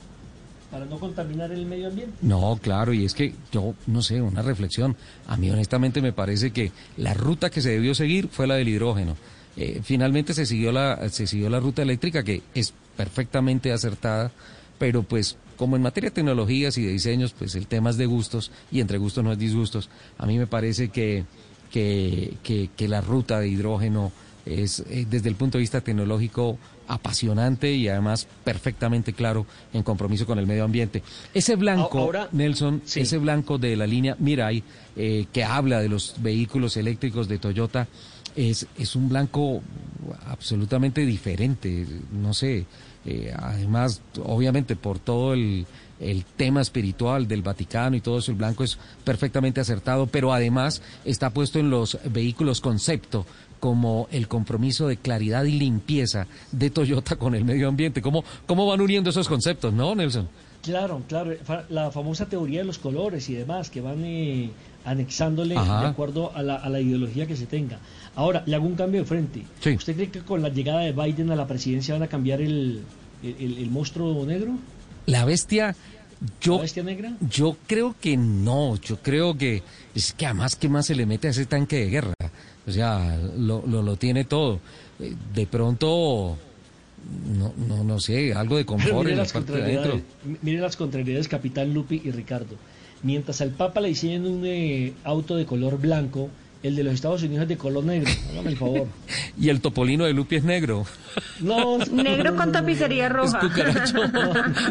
para no contaminar el medio ambiente. No, claro, y es que yo, no sé, una reflexión. A mí honestamente me parece que la ruta que se debió seguir fue la del hidrógeno. Eh, finalmente se siguió, la, se siguió la ruta eléctrica, que es perfectamente acertada, pero pues como en materia de tecnologías y de diseños, pues el tema es de gustos y entre gustos no es disgustos. A mí me parece que, que, que, la ruta de hidrógeno es, eh, desde el punto de vista tecnológico, apasionante y además perfectamente claro en compromiso con el medio ambiente. Ese blanco, Nelson, ese blanco de la línea Mirai, eh, que habla de los vehículos eléctricos de Toyota, es, es un blanco absolutamente diferente, no sé, eh, además, obviamente por todo el, el tema espiritual del Vaticano y todo eso, el blanco es perfectamente acertado, pero además está puesto en los vehículos concepto como el compromiso de claridad y limpieza de Toyota con el medio ambiente. ¿Cómo, cómo van uniendo esos conceptos, no, Nelson? Claro, claro. La famosa teoría de los colores y demás que van eh, anexándole de acuerdo a la, a la, ideología que se tenga. Ahora, le hago un cambio de frente. ¿Usted cree que con la llegada de Biden a la presidencia van a cambiar el, el, monstruo negro? La bestia. Yo, ¿La bestia negra? Yo creo que no. Yo creo que es que además, ¿qué más se le mete a ese tanque de guerra? O sea, lo, lo, lo tiene todo. Eh, de pronto, no, no, no sé, algo de confort en la parte de adentro. Mire las contrariedades, Capitán Lupi y Ricardo. Mientras al Papa le diseñan un eh, auto de color blanco, el de los Estados Unidos es de color negro. Hágame el favor. y el topolino de Lupi es negro. No, negro con tapicería roja.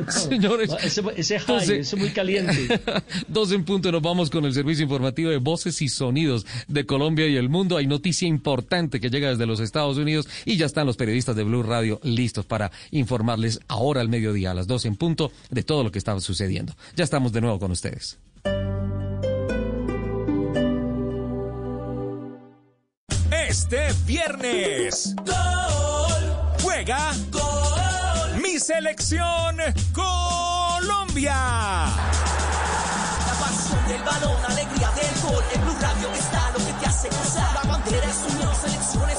Señores, ese, ese, high, ese muy caliente. Dos en punto, nos vamos con el servicio informativo de voces y sonidos de Colombia y el mundo. Hay noticia importante que llega desde los Estados Unidos y ya están los periodistas de Blue Radio listos para informarles ahora al mediodía, a las dos en punto, de todo lo que está sucediendo. Ya estamos de nuevo con ustedes. Este viernes. Gol. Juega. Gol. Mi selección Colombia. La pasión del balón, alegría del gol. En Blue Radio está lo que te hace gozar. La bandera es unión, selección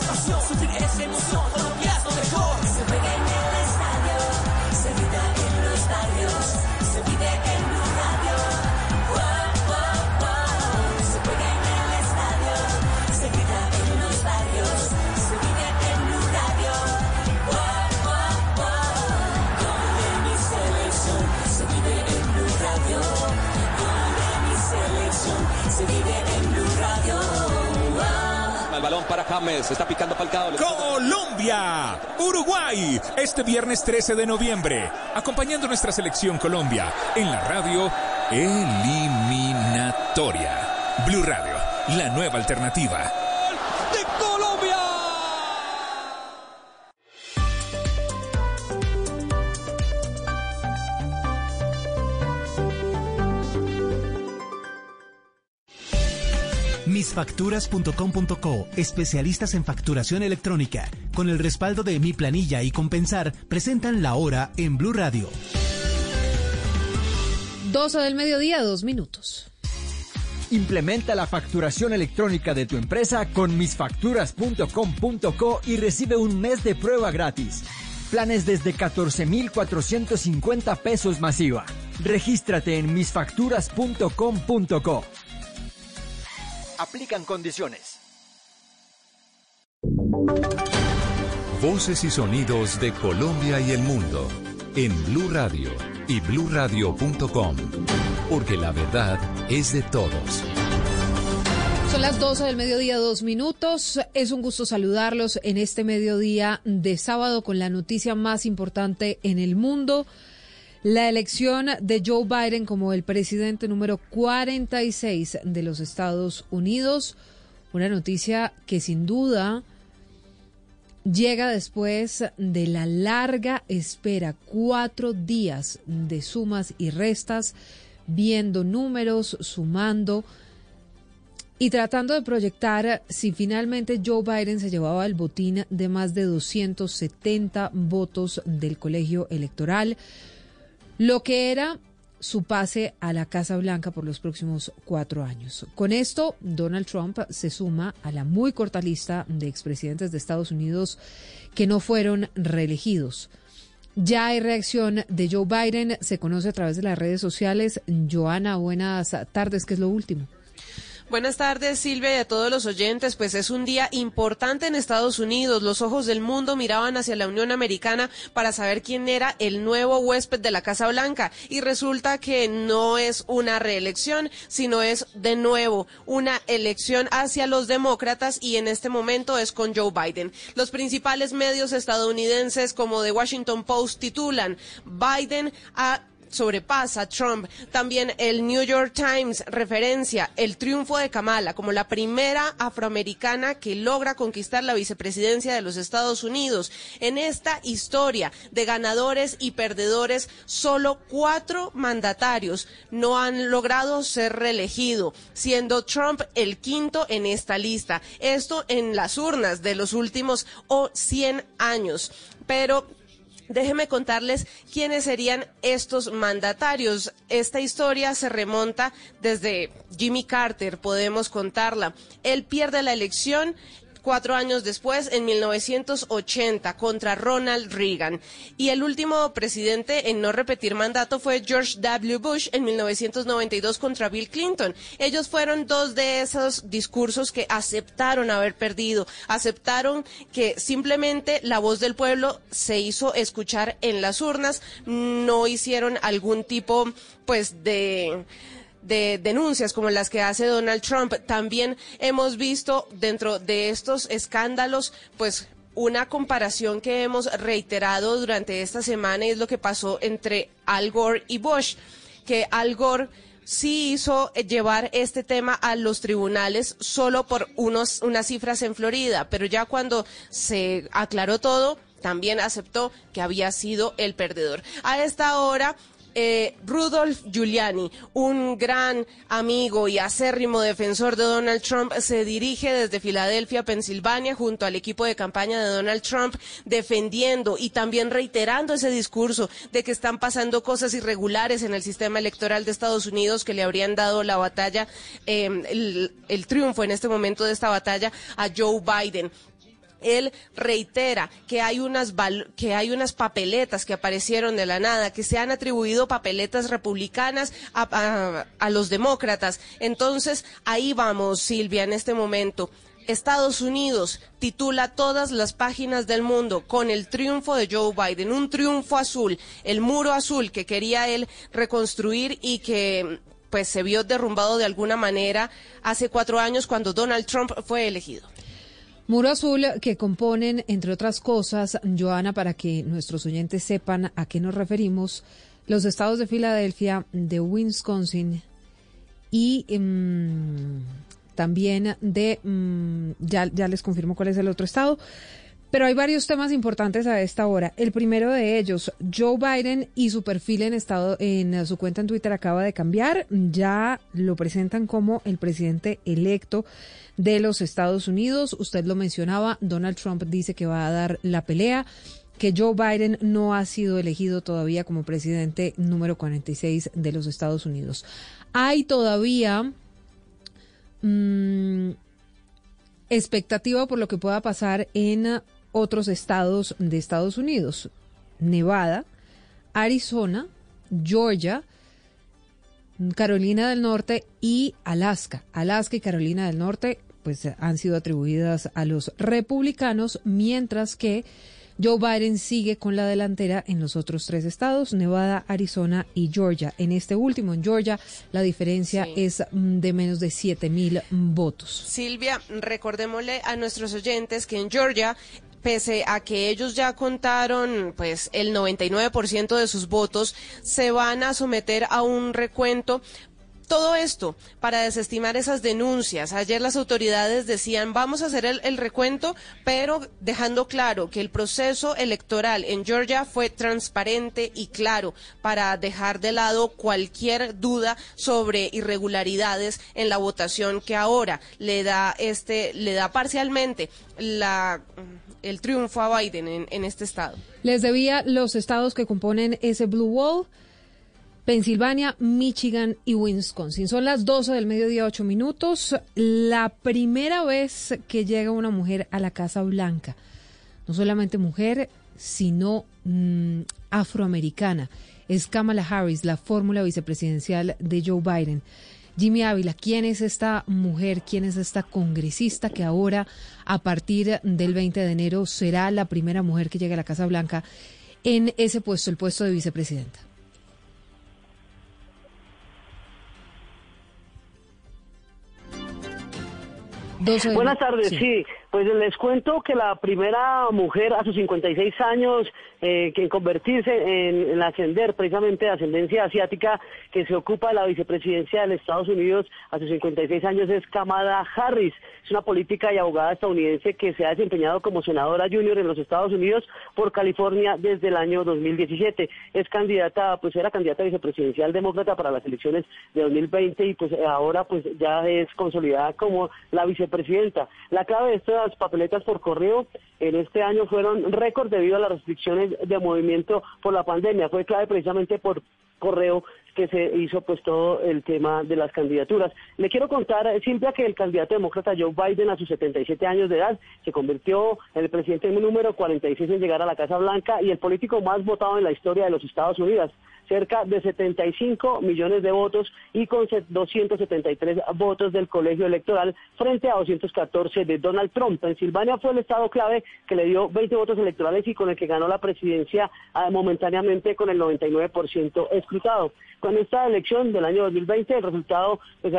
Está picando. Colombia, Uruguay, este viernes 13 de noviembre, acompañando nuestra selección Colombia en la radio eliminatoria. Blue Radio, la nueva alternativa. Misfacturas.com.co, especialistas en facturación electrónica, con el respaldo de Mi Planilla y Compensar, presentan la hora en Blue Radio. 12 del mediodía, dos minutos. Implementa la facturación electrónica de tu empresa con misfacturas.com.co y recibe un mes de prueba gratis. Planes desde 14,450 pesos masiva. Regístrate en misfacturas.com.co. Aplican condiciones. Voces y sonidos de Colombia y el mundo en Blue Radio y bluradio.com, porque la verdad es de todos. Son las 12 del mediodía, dos minutos. Es un gusto saludarlos en este mediodía de sábado con la noticia más importante en el mundo. La elección de Joe Biden como el presidente número 46 de los Estados Unidos. Una noticia que sin duda llega después de la larga espera, cuatro días de sumas y restas, viendo números, sumando y tratando de proyectar si finalmente Joe Biden se llevaba el botín de más de 270 votos del colegio electoral, lo que era su pase a la Casa Blanca por los próximos cuatro años. Con esto, Donald Trump se suma a la muy corta lista de expresidentes de Estados Unidos que no fueron reelegidos. Ya hay reacción de Joe Biden, se conoce a través de las redes sociales. Joana, buenas tardes, ¿qué es lo último? Buenas tardes, Silvia, y a todos los oyentes. Pues es un día importante en Estados Unidos. Los ojos del mundo miraban hacia la Unión Americana para saber quién era el nuevo huésped de la Casa Blanca. Y resulta que no es una reelección, sino es de nuevo una elección hacia los demócratas y en este momento es con Joe Biden. Los principales medios estadounidenses como The Washington Post titulan Biden a sobrepasa a Trump. También el New York Times referencia el triunfo de Kamala como la primera afroamericana que logra conquistar la vicepresidencia de los Estados Unidos. En esta historia de ganadores y perdedores, solo cuatro mandatarios no han logrado ser reelegidos, siendo Trump el quinto en esta lista. Esto en las urnas de los últimos 100 años. Pero Déjenme contarles quiénes serían estos mandatarios. Esta historia se remonta desde Jimmy Carter, podemos contarla. Él pierde la elección cuatro años después, en 1980, contra Ronald Reagan. Y el último presidente en no repetir mandato fue George W. Bush en 1992 contra Bill Clinton. Ellos fueron dos de esos discursos que aceptaron haber perdido, aceptaron que simplemente la voz del pueblo se hizo escuchar en las urnas, no hicieron algún tipo pues de de denuncias como las que hace Donald Trump. También hemos visto dentro de estos escándalos, pues una comparación que hemos reiterado durante esta semana es lo que pasó entre Al Gore y Bush, que Al Gore sí hizo llevar este tema a los tribunales solo por unos, unas cifras en Florida, pero ya cuando se aclaró todo, también aceptó que había sido el perdedor. A esta hora eh, Rudolf Giuliani, un gran amigo y acérrimo defensor de Donald Trump, se dirige desde Filadelfia, Pensilvania, junto al equipo de campaña de Donald Trump, defendiendo y también reiterando ese discurso de que están pasando cosas irregulares en el sistema electoral de Estados Unidos que le habrían dado la batalla, eh, el, el triunfo en este momento de esta batalla a Joe Biden él reitera que hay unas que hay unas papeletas que aparecieron de la nada, que se han atribuido papeletas republicanas a, a los demócratas. Entonces, ahí vamos, Silvia, en este momento. Estados Unidos titula todas las páginas del mundo con el triunfo de Joe Biden, un triunfo azul, el muro azul que quería él reconstruir y que pues se vio derrumbado de alguna manera hace cuatro años cuando Donald Trump fue elegido. Muro Azul que componen, entre otras cosas, Joana, para que nuestros oyentes sepan a qué nos referimos, los estados de Filadelfia, de Wisconsin y mm, también de, mm, ya, ya les confirmo cuál es el otro estado, pero hay varios temas importantes a esta hora. El primero de ellos, Joe Biden y su perfil en estado en su cuenta en Twitter acaba de cambiar. Ya lo presentan como el presidente electo de los Estados Unidos. Usted lo mencionaba, Donald Trump dice que va a dar la pelea que Joe Biden no ha sido elegido todavía como presidente número 46 de los Estados Unidos. Hay todavía mmm, expectativa por lo que pueda pasar en otros estados de Estados Unidos, Nevada, Arizona, Georgia, Carolina del Norte y Alaska. Alaska y Carolina del Norte pues han sido atribuidas a los republicanos, mientras que Joe Biden sigue con la delantera en los otros tres estados, Nevada, Arizona y Georgia. En este último, en Georgia, la diferencia es mm, de menos de 7 mil votos. Silvia, recordémosle a nuestros oyentes que en Georgia pese a que ellos ya contaron pues el 99% de sus votos, se van a someter a un recuento Todo esto para desestimar esas denuncias. Ayer las autoridades decían vamos a hacer el, el, recuento, pero dejando claro que el proceso electoral en Georgia fue transparente y claro para dejar de lado cualquier duda sobre irregularidades en la votación que ahora le da este le da parcialmente la el triunfo a Biden en, en este estado. Les debía los estados que componen ese Blue Wall. Pensilvania, Michigan y Wisconsin. Son las 12 del mediodía, 8 minutos. La primera vez que llega una mujer a la Casa Blanca, no solamente mujer, sino mmm, afroamericana, es Kamala Harris, la fórmula vicepresidencial de Joe Biden. Jimmy Ávila, ¿quién es esta mujer, quién es esta congresista que ahora, a partir del 20 de enero, será la primera mujer que llegue a la Casa Blanca en ese puesto, el puesto de vicepresidenta? Buenas tardes, sí. sí. Pues les cuento que la primera mujer a sus 56 años eh, que en convertirse en, en, ascender precisamente de ascendencia asiática que se ocupa de la vicepresidencia de los Estados Unidos a sus 56 años es Kamala Harris. Es una política y abogada estadounidense que se ha desempeñado como senadora junior en los Estados Unidos por California desde el año 2017. Es candidata, pues era candidata vicepresidencial demócrata para las elecciones de 2020 y pues ahora pues ya es consolidada como la vicepresidenta. La clave de esto las papeletas por correo en este año fueron récord debido a las restricciones de movimiento por la pandemia. Fue clave precisamente por correo que se hizo pues todo el tema de las candidaturas. Le quiero contar, simple que el candidato demócrata Joe Biden a sus 77 años de edad se convirtió en el presidente número 46 en llegar a la Casa Blanca y el político más votado en la historia de los Estados Unidos cerca de 75 millones de votos y con 273 votos del colegio electoral frente a 214 de Donald Trump. Pensilvania fue el estado clave que le dio 20 votos electorales y con el que ganó la presidencia momentáneamente con el 99% escrutado. Con esta elección del año 2020 el resultado pues,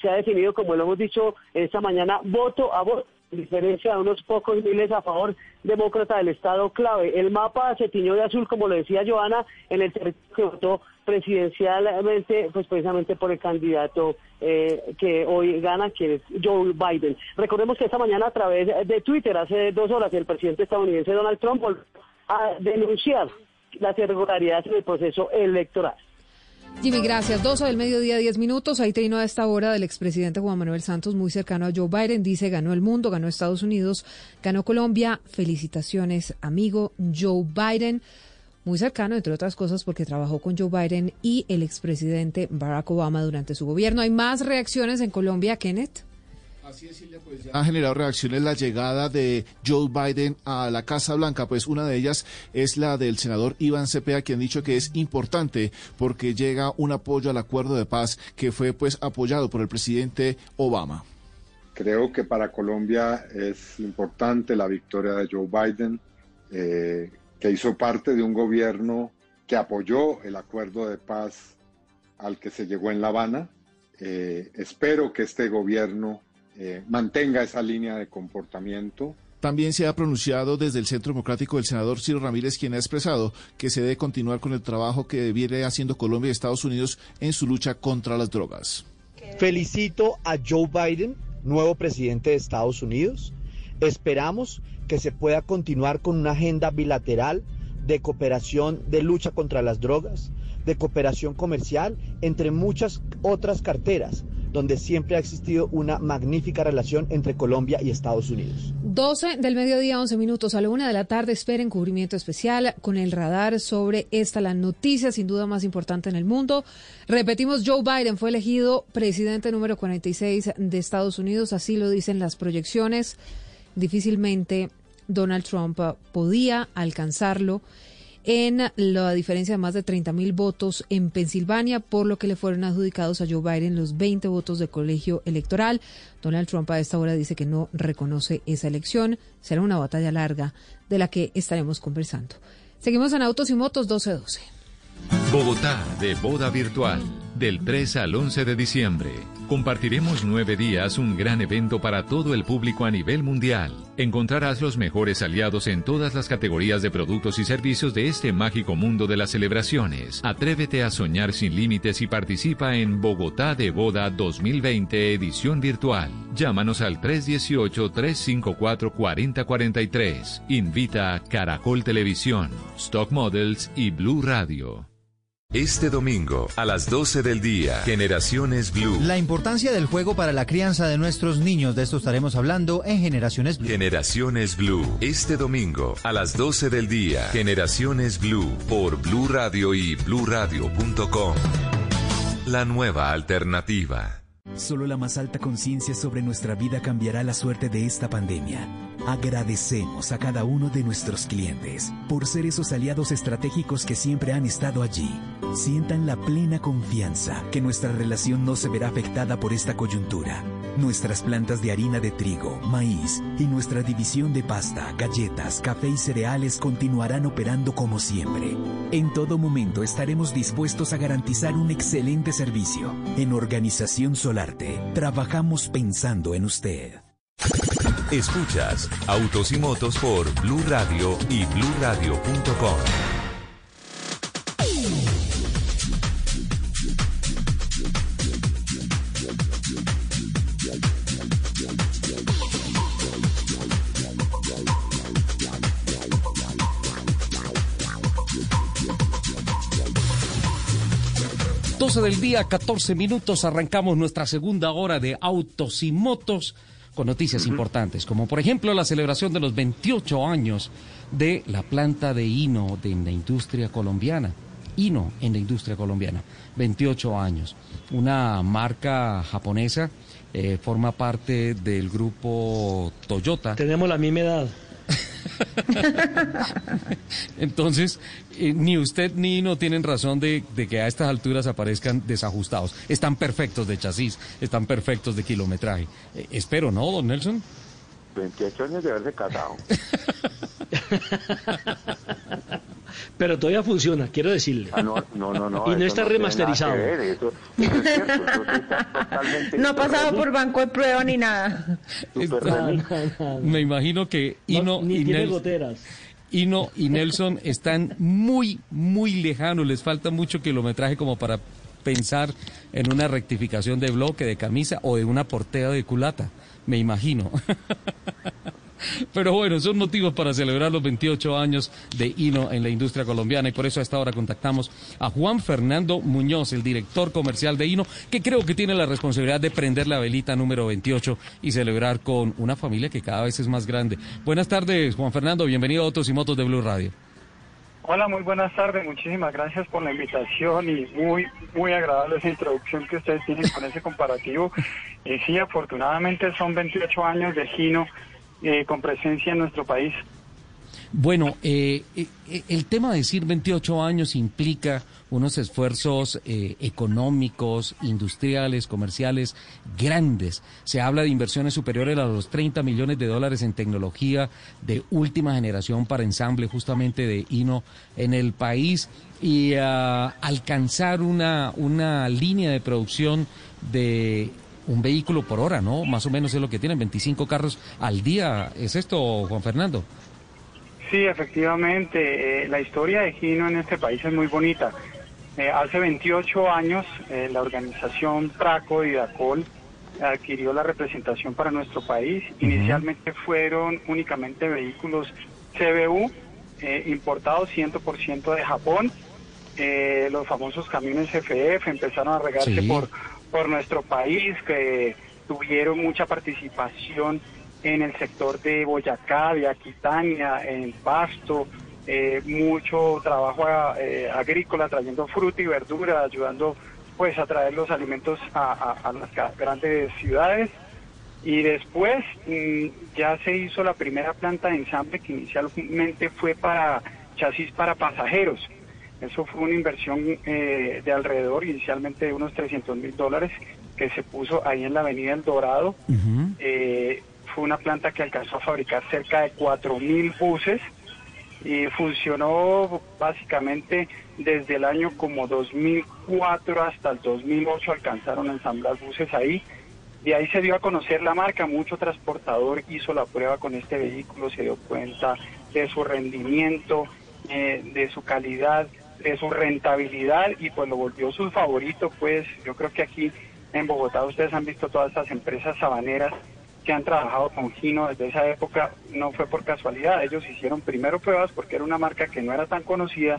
se ha definido, como lo hemos dicho esta mañana, voto a voto diferencia de unos pocos miles a favor demócrata del Estado clave. El mapa se tiñó de azul, como lo decía Joana, en el territorio que votó presidencialmente, pues precisamente por el candidato eh, que hoy gana, que es Joe Biden. Recordemos que esta mañana a través de Twitter, hace dos horas, el presidente estadounidense Donald Trump volvió a denunciar las irregularidades en el proceso electoral. Jimmy, gracias. 12 del mediodía, 10 minutos. Ahí te vino a esta hora del expresidente Juan Manuel Santos, muy cercano a Joe Biden. Dice, ganó el mundo, ganó Estados Unidos, ganó Colombia. Felicitaciones, amigo Joe Biden. Muy cercano, entre otras cosas, porque trabajó con Joe Biden y el expresidente Barack Obama durante su gobierno. ¿Hay más reacciones en Colombia, Kenneth? Así es, Silvia, pues ya ha generado reacciones la llegada de Joe Biden a la Casa Blanca. Pues una de ellas es la del senador Iván Cepeda, quien ha dicho que es importante porque llega un apoyo al acuerdo de paz que fue pues apoyado por el presidente Obama. Creo que para Colombia es importante la victoria de Joe Biden, eh, que hizo parte de un gobierno que apoyó el acuerdo de paz al que se llegó en La Habana. Eh, espero que este gobierno eh, mantenga esa línea de comportamiento. También se ha pronunciado desde el Centro Democrático el senador Ciro Ramírez, quien ha expresado que se debe continuar con el trabajo que viene haciendo Colombia y Estados Unidos en su lucha contra las drogas. Felicito a Joe Biden, nuevo presidente de Estados Unidos. Esperamos que se pueda continuar con una agenda bilateral de cooperación de lucha contra las drogas, de cooperación comercial, entre muchas otras carteras donde siempre ha existido una magnífica relación entre Colombia y Estados Unidos. 12 del mediodía, 11 minutos a la una de la tarde. Esperen cubrimiento especial con el radar sobre esta, la noticia sin duda más importante en el mundo. Repetimos, Joe Biden fue elegido presidente número 46 de Estados Unidos, así lo dicen las proyecciones. Difícilmente Donald Trump podía alcanzarlo en la diferencia de más de 30 mil votos en Pensilvania, por lo que le fueron adjudicados a Joe Biden los 20 votos de colegio electoral. Donald Trump a esta hora dice que no reconoce esa elección. Será una batalla larga de la que estaremos conversando. Seguimos en Autos y Motos 1212. Bogotá de boda virtual. Del 3 al 11 de diciembre. Compartiremos nueve días un gran evento para todo el público a nivel mundial. Encontrarás los mejores aliados en todas las categorías de productos y servicios de este mágico mundo de las celebraciones. Atrévete a soñar sin límites y participa en Bogotá de Boda 2020 edición virtual. Llámanos al 318-354-4043. Invita a Caracol Televisión, Stock Models y Blue Radio. Este domingo, a las 12 del día, Generaciones Blue. La importancia del juego para la crianza de nuestros niños, de esto estaremos hablando en Generaciones Blue. Generaciones Blue. Este domingo, a las 12 del día, Generaciones Blue, por Blue Radio y bluradio.com. La nueva alternativa. Solo la más alta conciencia sobre nuestra vida cambiará la suerte de esta pandemia. Agradecemos a cada uno de nuestros clientes por ser esos aliados estratégicos que siempre han estado allí. Sientan la plena confianza que nuestra relación no se verá afectada por esta coyuntura. Nuestras plantas de harina de trigo, maíz y nuestra división de pasta, galletas, café y cereales continuarán operando como siempre. En todo momento estaremos dispuestos a garantizar un excelente servicio. En Organización Solarte, trabajamos pensando en usted. Escuchas Autos y Motos por Blue Radio y bluradio.com. del día, 14 minutos, arrancamos nuestra segunda hora de autos y motos con noticias importantes, como por ejemplo la celebración de los 28 años de la planta de Hino de la industria colombiana. Hino en la industria colombiana, 28 años. Una marca japonesa, eh, forma parte del grupo Toyota. Tenemos la misma edad. Entonces, eh, ni usted ni no tienen razón de, que a estas alturas aparezcan desajustados. Están perfectos de chasis, están perfectos de kilometraje. Eh, espero, ¿no, don Nelson? 28 años de haberse casado. Pero todavía funciona, quiero decirle. Ah, no, no, no, Y no está remasterizado. no, ha pasado por banco de prueba ni nada. me imagino que Ino ni y tiene goteras. Ino y Nelson están muy, muy lejanos. Les falta mucho kilometraje como para pensar en una rectificación de bloque, de camisa o de una portea de culata. Me imagino. Pero bueno, son motivos para celebrar los 28 años de Hino en la industria colombiana y por eso a esta hora contactamos a Juan Fernando Muñoz, el director comercial de Hino, que creo que tiene la responsabilidad de prender la velita número 28 y celebrar con una familia que cada vez es más grande. Buenas tardes, Juan Fernando, bienvenido a Autos y Motos de Blue Radio. Hola, muy buenas tardes. Muchísimas gracias por la invitación y muy, muy agradable esa introducción que ustedes tienen con ese comparativo. Y sí, afortunadamente son 28 años de Gino eh, con presencia en nuestro país. Bueno, eh, eh, el tema de decir 28 años implica unos esfuerzos económicos, industriales, comerciales grandes. Se habla de inversiones superiores a los 30 millones de dólares en tecnología de última generación para ensamble justamente de Hino en el país y ah, alcanzar una, una línea de producción de un vehículo por hora, ¿no? Más o menos es lo que tienen, 25 carros al día. ¿Es esto, Juan Fernando? Sí, efectivamente. Eh, la historia de Gino en este país es muy bonita. Eh, hace 28 años, eh, la organización Praco y Dacol adquirió la representación para nuestro país. Inicialmente fueron únicamente vehículos CBU importados 100% de Japón. los famosos camiones FF empezaron a regarse por por nuestro país, que tuvieron mucha participación en el sector de Boyacá, de Aquitania, en Pasto, eh, mucho trabajo eh, agrícola trayendo fruta y verdura, ayudando pues a traer los alimentos a, las grandes ciudades. Y después mm, ya se hizo la primera planta de ensamble que inicialmente fue para chasis para pasajeros. Eso fue una inversión eh, de alrededor inicialmente de unos 300 mil dólares que se puso ahí en la avenida El Dorado. Eh, fue una planta que alcanzó a fabricar cerca de 4 mil buses y funcionó básicamente desde el año como 2004 hasta el 2008 alcanzaron a ensamblar buses ahí. Y ahí se dio a conocer la marca, mucho transportador hizo la prueba con este vehículo, se dio cuenta de su rendimiento, eh, de su calidad, de su rentabilidad y pues lo volvió su favorito, pues yo creo que aquí en Bogotá ustedes han visto todas estas empresas sabaneras que han trabajado con Gino desde esa época, no fue por casualidad, ellos hicieron primero pruebas porque era una marca que no era tan conocida,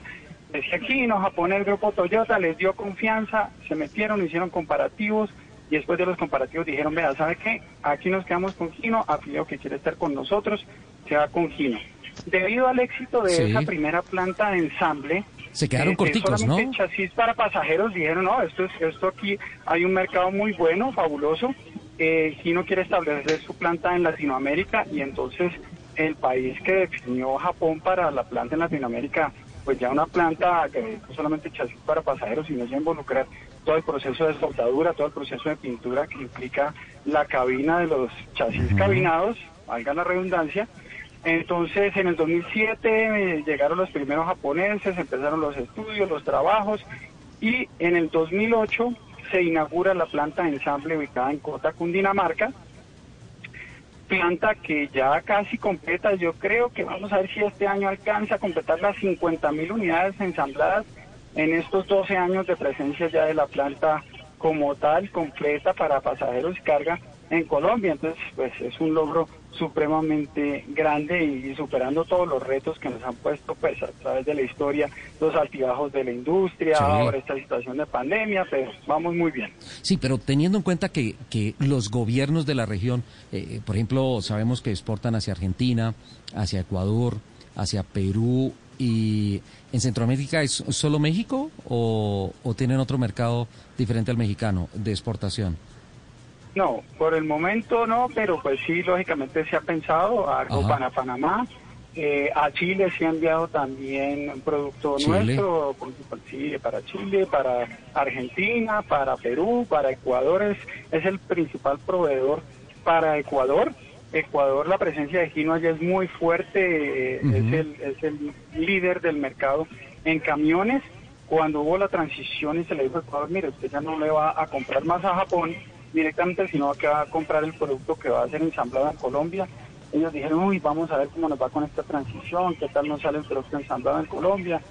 decía Gino, Japón, el grupo Toyota les dio confianza, se metieron, hicieron comparativos y después de los comparativos dijeron, vea, ¿sabe qué? Aquí nos quedamos con Gino, afiliado que quiere estar con nosotros, se va con Gino. Debido al éxito de esa primera planta de ensamble, se quedaron eh, corticos, ¿no? chasis para pasajeros dijeron, no, esto, es, esto aquí hay un mercado muy bueno, fabuloso, eh, Gino quiere establecer su planta en Latinoamérica y entonces el país que definió Japón para la planta en Latinoamérica, pues ya una planta que no solamente chasis para pasajeros, sino ya involucrar todo el proceso de soldadura, todo el proceso de pintura que implica la cabina de los chasis cabinados, valga la redundancia. Entonces, en el 2007 eh, llegaron los primeros japoneses, empezaron los estudios, los trabajos, y en el 2008 se inaugura la planta de ensamble ubicada en Cota, Cundinamarca. Planta que ya casi completa, yo creo que vamos a ver si este año alcanza a completar las 50 mil unidades ensambladas en estos 12 años de presencia ya de la planta como tal, completa para pasajeros y carga en Colombia. Entonces, pues es un logro supremamente grande y, superando todos los retos que nos han puesto pues a través de la historia, los altibajos de la industria, ahora esta situación de pandemia, pero vamos muy bien. Sí, pero teniendo en cuenta que, que los gobiernos de la región, eh, por ejemplo, sabemos que exportan hacia Argentina, hacia Ecuador, hacia Perú y en Centroamérica es solo México o, o tienen otro mercado diferente al mexicano de exportación? No, por el momento no, pero pues sí, lógicamente se ha pensado algo para Panamá. Eh, a Chile se ha enviado también un producto nuestro, sí, para Chile, para Argentina, para Perú, para Ecuador, es, es el principal proveedor para Ecuador. Ecuador, la presencia de Gino allá es muy fuerte, eh, es, el, es el líder del mercado en camiones. Cuando hubo la transición y se le dijo a Ecuador, mire, usted ya no le va a comprar más a Japón, directamente, sino que va a comprar el producto que va a ser ensamblado en Colombia. Ellos dijeron, uy, vamos a ver cómo nos va con esta transición, qué tal nos sale el producto ensamblado en Colombia.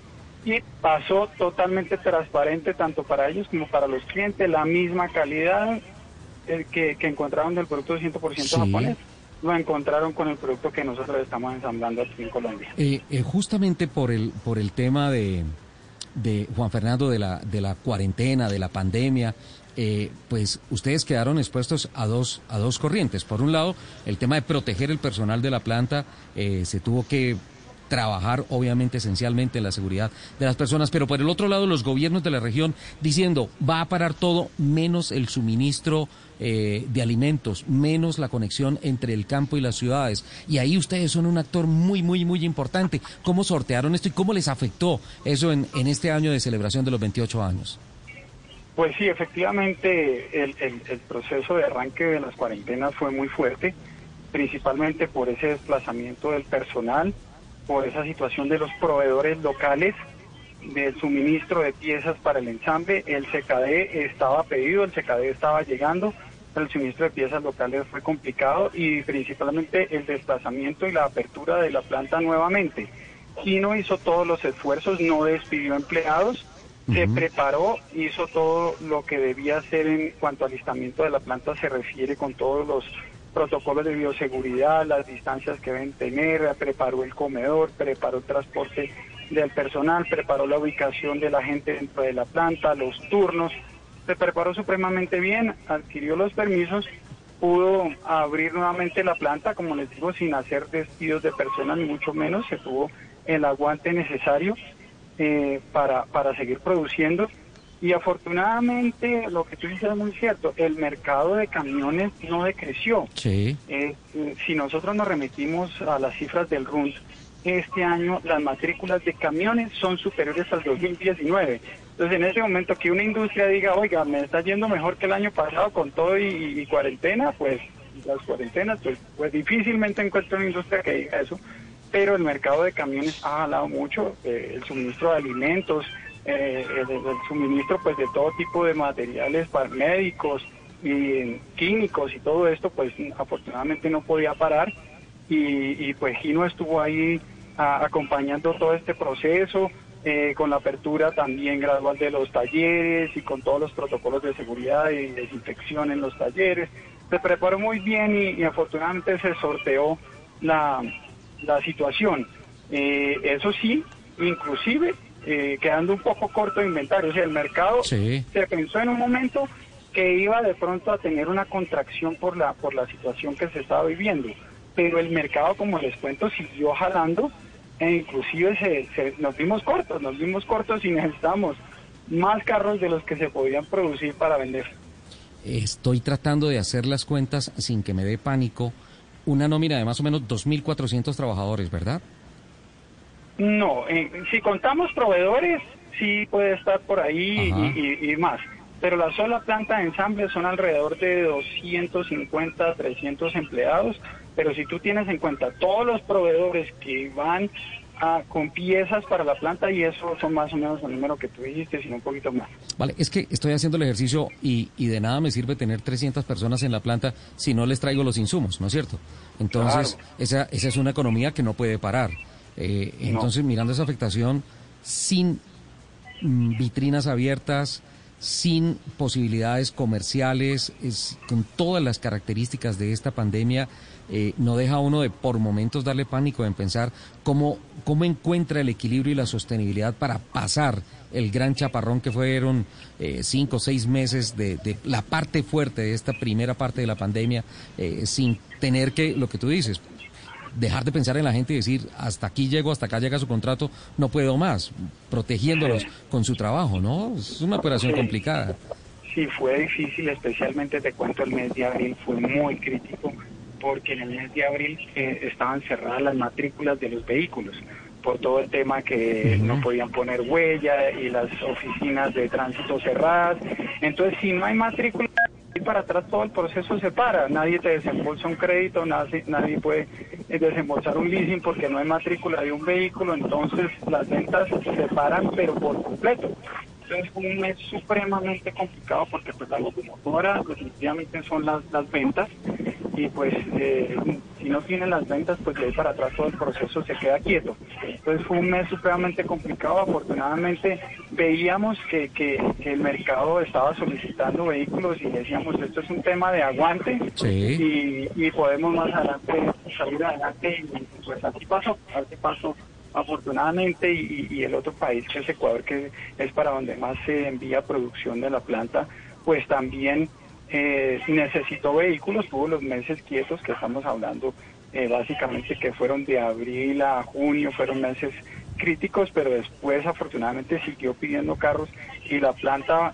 Y pasó totalmente transparente tanto para ellos como para los clientes, la misma calidad eh, que, que encontraron del producto 100% japonés lo encontraron con el producto que nosotros estamos ensamblando aquí en Colombia. Eh, eh, justamente por el por el tema de, de Juan Fernando de la de la cuarentena, de la pandemia, eh, pues ustedes quedaron expuestos a dos, a dos corrientes. Por un lado, el tema de proteger el personal de la planta, eh, se tuvo que trabajar obviamente esencialmente en la seguridad de las personas, pero por el otro lado los gobiernos de la región diciendo va a parar todo menos el suministro eh, de alimentos, menos la conexión entre el campo y las ciudades. Y ahí ustedes son un actor muy, muy, muy importante. ¿Cómo sortearon esto y cómo les afectó eso en, en este año de celebración de los 28 años? Pues sí, efectivamente el, proceso de arranque de las cuarentenas fue muy fuerte, principalmente por ese desplazamiento del personal, por esa situación de los proveedores locales, del suministro de piezas para el ensamble. El CKD estaba pedido, el CKD estaba llegando, pero el suministro de piezas locales fue complicado y principalmente el desplazamiento y la apertura de la planta nuevamente. Kino hizo todos los esfuerzos, no despidió empleados se preparó, hizo todo lo que debía hacer en cuanto al listamiento de la planta, se refiere con todos los protocolos de bioseguridad, las distancias que deben tener, preparó el comedor, preparó el transporte del personal, preparó la ubicación de la gente dentro de la planta, los turnos, se preparó supremamente bien, adquirió los permisos, pudo abrir nuevamente la planta, como les digo, sin hacer despidos de personas, ni mucho menos, se tuvo el aguante necesario eh, para, para seguir produciendo. Y afortunadamente, lo que tú dices es muy cierto, el mercado de camiones no decreció. Sí. Eh, si nosotros nos remitimos a las cifras del RUND, este año las matrículas de camiones son superiores al 2019. Entonces, en ese momento que una industria diga, oiga, me está yendo mejor que el año pasado con todo y, cuarentena, pues las cuarentenas, pues, pues difícilmente encuentro una industria que diga eso pero el mercado de camiones ha jalado mucho, eh, el suministro de alimentos, eh, el, suministro pues de todo tipo de materiales para médicos y químicos y todo esto pues afortunadamente no podía parar y, y pues Gino estuvo ahí acompañando todo este proceso eh, con la apertura también gradual de los talleres y con todos los protocolos de seguridad y desinfección en los talleres. Se preparó muy bien y afortunadamente se sorteó la, la situación. Eh, eso sí, inclusive eh, quedando un poco corto de inventario. O sea, el mercado Sí. se pensó en un momento que iba de pronto a tener una contracción por la, por la situación que se estaba viviendo. Pero el mercado, como les cuento, siguió jalando e inclusive se, se- nos vimos cortos, nos vimos cortos y necesitamos más carros de los que se podían producir para vender. Estoy tratando de hacer las cuentas sin que me dé pánico. Una nómina de más o menos 2.400 trabajadores, ¿verdad? No, eh, si contamos proveedores, sí puede estar por ahí y, y- y más. Pero la sola planta de ensamble son alrededor de 250, 300 empleados. Pero si tú tienes en cuenta todos los proveedores que van a- con piezas para la planta, y eso son más o menos el número que tú dijiste, sino un poquito más. Vale, es que estoy haciendo el ejercicio y, y de nada me sirve tener 300 personas en la planta si no les traigo los insumos, ¿no es cierto? Entonces, esa, esa es una economía que no puede parar. Eh, entonces, mirando esa afectación, sin mm, vitrinas abiertas, sin posibilidades comerciales, es- con todas las características de esta pandemia, eh, no deja a uno de por momentos darle pánico en pensar cómo, cómo encuentra el equilibrio y la sostenibilidad para pasar el gran chaparrón que fueron eh, cinco o seis meses de, de la parte fuerte de esta primera parte de la pandemia, eh, sin tener que, lo que tú dices, dejar de pensar en la gente y decir, hasta aquí llego, hasta acá llega su contrato, no puedo más, protegiéndolos con su trabajo, ¿no? Es una operación Sí. complicada. Sí, fue difícil, especialmente te cuento el mes de abril, fue muy crítico porque en el mes de abril eh, estaban cerradas las matrículas de los vehículos por todo el tema que no podían poner huella y las oficinas de tránsito cerradas. Entonces, si no hay matrícula, y para atrás todo el proceso se para. Nadie te desembolsa un crédito, nadie, nadie puede eh, desembolsar un leasing porque no hay matrícula de un vehículo. Entonces, las ventas se paran, pero por completo. Entonces fue un mes supremamente complicado porque pues la locomotora definitivamente son las, las ventas y pues eh, si no tienen las ventas pues de ahí para atrás todo el proceso se queda quieto. Entonces fue un mes supremamente complicado. Afortunadamente veíamos que, que, que el mercado estaba solicitando vehículos y decíamos esto es un tema de aguante y, y podemos más adelante salir adelante y pues así pasó, así pasó afortunadamente y, y el otro país que es Ecuador que es para donde más se envía producción de la planta pues también eh, necesitó vehículos tuvo los meses quietos que estamos hablando eh, básicamente que fueron de abril a junio fueron meses críticos pero después afortunadamente siguió pidiendo carros y la planta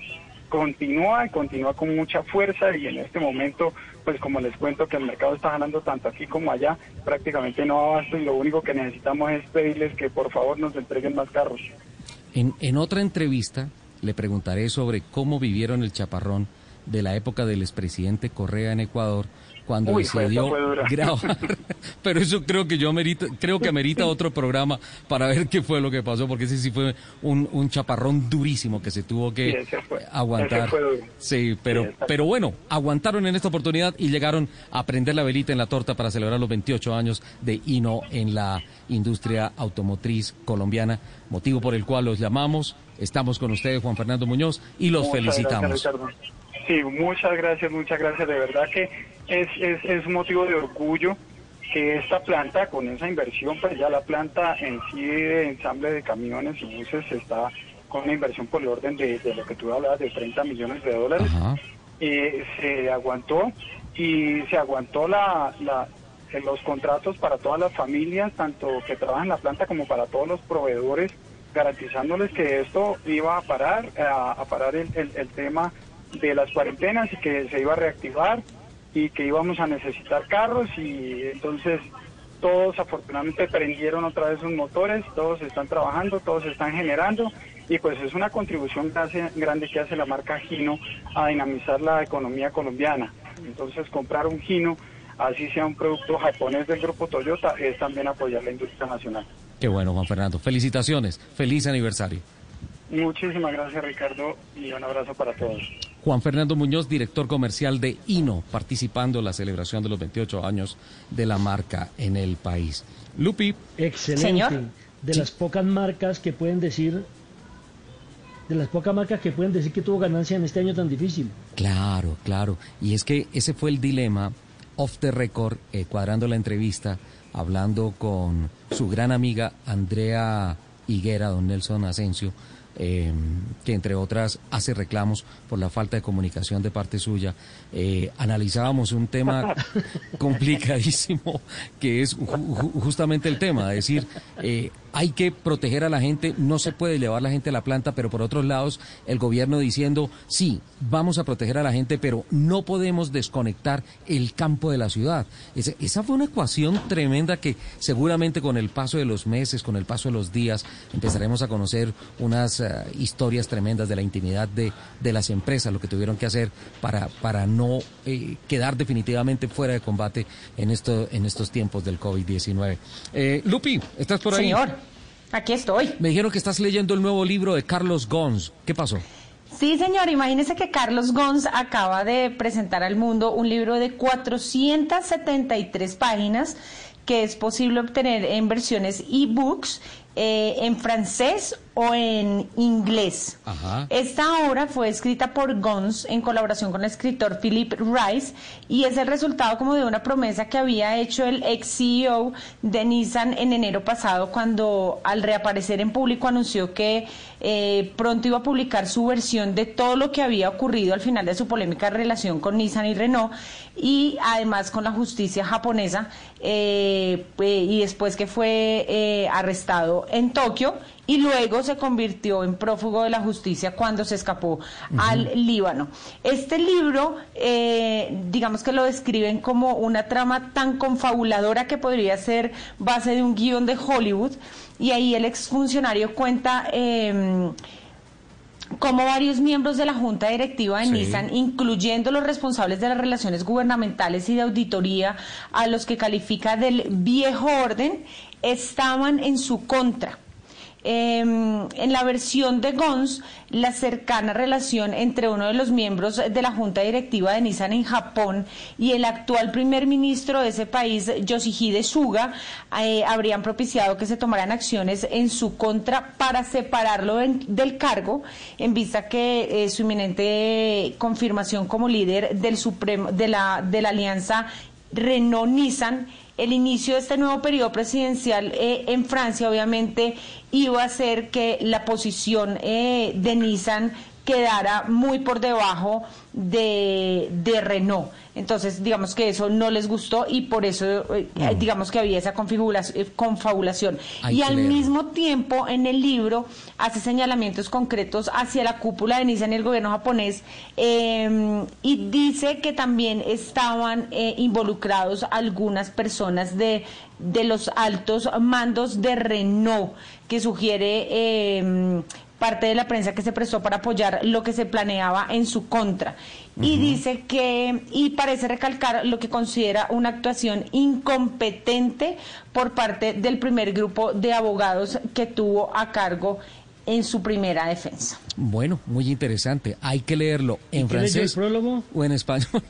continúa y continúa con mucha fuerza y en este momento, pues como les cuento que el mercado está ganando tanto aquí como allá, prácticamente no abasto y lo único que necesitamos es pedirles que por favor nos entreguen más carros. En, en otra entrevista le preguntaré sobre cómo vivieron el chaparrón de la época del expresidente Correa en Ecuador cuando Uy, decidió grabar. Pero eso creo que yo creo que amerita otro programa para ver qué fue lo que pasó, porque ese sí fue un, un chaparrón durísimo que se tuvo que Sí, ese fue- aguantar. Sí, pero, Sí, pero bueno, aguantaron en esta oportunidad y llegaron a prender la velita en la torta para celebrar los 28 años de Hino en la industria automotriz colombiana, motivo por el cual los llamamos. Estamos con ustedes, Juan Fernando Muñoz, y los Muchas felicitamos. gracias. Sí, muchas gracias, muchas gracias. De verdad que es, es, motivo de orgullo que esta planta, con esa inversión, pues ya la planta en sí de ensamble de camiones y buses está con una inversión por el orden de, de lo que tú hablabas, de 30 millones de dólares. Eh, se aguantó y se aguantó la, la, los contratos para todas las familias, tanto que trabajan en la planta como para todos los proveedores, garantizándoles que esto iba a parar, a, a parar el, el- el tema de las cuarentenas y que se iba a reactivar y que íbamos a necesitar carros y entonces todos afortunadamente prendieron otra vez sus motores, todos están trabajando, todos están generando y pues es una contribución grande que hace la marca Gino a dinamizar la economía colombiana. Entonces comprar un Gino así sea un producto japonés del grupo Toyota, es también apoyar la industria nacional. Qué bueno, Juan Fernando. Felicitaciones. Feliz aniversario. Muchísimas gracias, Ricardo, y un abrazo para todos. Juan Fernando Muñoz, director comercial de INO, participando en la celebración de los 28 años de la marca en el país. Lupi. Excelente. De las pocas marcas que pueden decir de las pocas marcas que pueden decir que tuvo ganancia en este año tan difícil. Claro, claro. Y es que ese fue el dilema off the record, eh, cuadrando la entrevista, hablando con su gran amiga Andrea Higuera, don Nelson Asensio, eh, que entre otras hace reclamos por la falta de comunicación de parte suya. Eh, analizábamos un tema complicadísimo, que es justamente el tema, es decir, eh, hay que proteger a la gente, no se puede llevar la gente a la planta, pero por otros lados el gobierno diciendo, sí, vamos a proteger a la gente, pero no podemos desconectar el campo de la ciudad. esa fue una ecuación tremenda que seguramente con el paso de los meses, con el paso de los días, empezaremos a conocer unas eh, historias tremendas de la intimidad de, de, las empresas, lo que tuvieron que hacer para, para no eh, quedar definitivamente fuera de combate en, esto, en estos tiempos del COVID-19. Eh, Lupi, ¿estás por ahí? Señor. Aquí estoy. Me dijeron que estás leyendo el nuevo libro de Carlos Gons. ¿Qué pasó? Sí, señor, imagínese que Carlos Gons acaba de presentar al mundo un libro de 473 páginas que es posible obtener en versiones e-books eh, en francés o en inglés. Esta obra fue escrita por Gons en colaboración con el escritor Philip Rice y es el resultado como de una promesa que había hecho el ex CEO de Nissan en enero pasado cuando al reaparecer en público anunció que eh, pronto iba a publicar su versión de todo lo que había ocurrido al final de su polémica relación con Nissan y Renault y además con la justicia japonesa eh, y después que fue arrestado en Tokio y luego se convirtió en prófugo de la justicia cuando se escapó al Líbano. Este libro, eh, digamos que lo describen como una trama tan confabuladora que podría ser base de un guion de Hollywood y ahí el exfuncionario cuenta... Eh, como varios miembros de la junta directiva de Nissan, incluyendo los responsables de las relaciones gubernamentales y de auditoría, a los que califica del viejo orden, estaban en su contra. Em, en la versión de Gons, la cercana relación entre uno de los miembros de la junta directiva de Nissan en Japón y el actual primer ministro de ese país, Yoshihide Suga, eh, habrían propiciado que se tomaran acciones en su contra para separarlo del cargo, en vista que eh, su inminente confirmación como líder del Supremo, de la, de la alianza Renault-Nissan el inicio de este nuevo periodo presidencial eh, en Francia obviamente iba a hacer que la posición eh, de Nissan quedara muy por debajo de, de Renault. Entonces, digamos que eso no les gustó y por eso, eh, mm. digamos que había esa configuración, confabulación. y al mismo tiempo, en el libro, hace señalamientos concretos hacia la cúpula de Nissan y el gobierno japonés em, y dice que también estaban eh, involucrados algunas personas de, de los altos mandos de Renault, que sugiere em, parte de la prensa que se prestó para apoyar lo que se planeaba en su contra. Y dice que, y parece recalcar lo que considera una actuación incompetente por parte del primer grupo de abogados que tuvo a cargo en su primera defensa. Bueno, muy interesante. Hay que leerlo en francés el prólogo? o en español.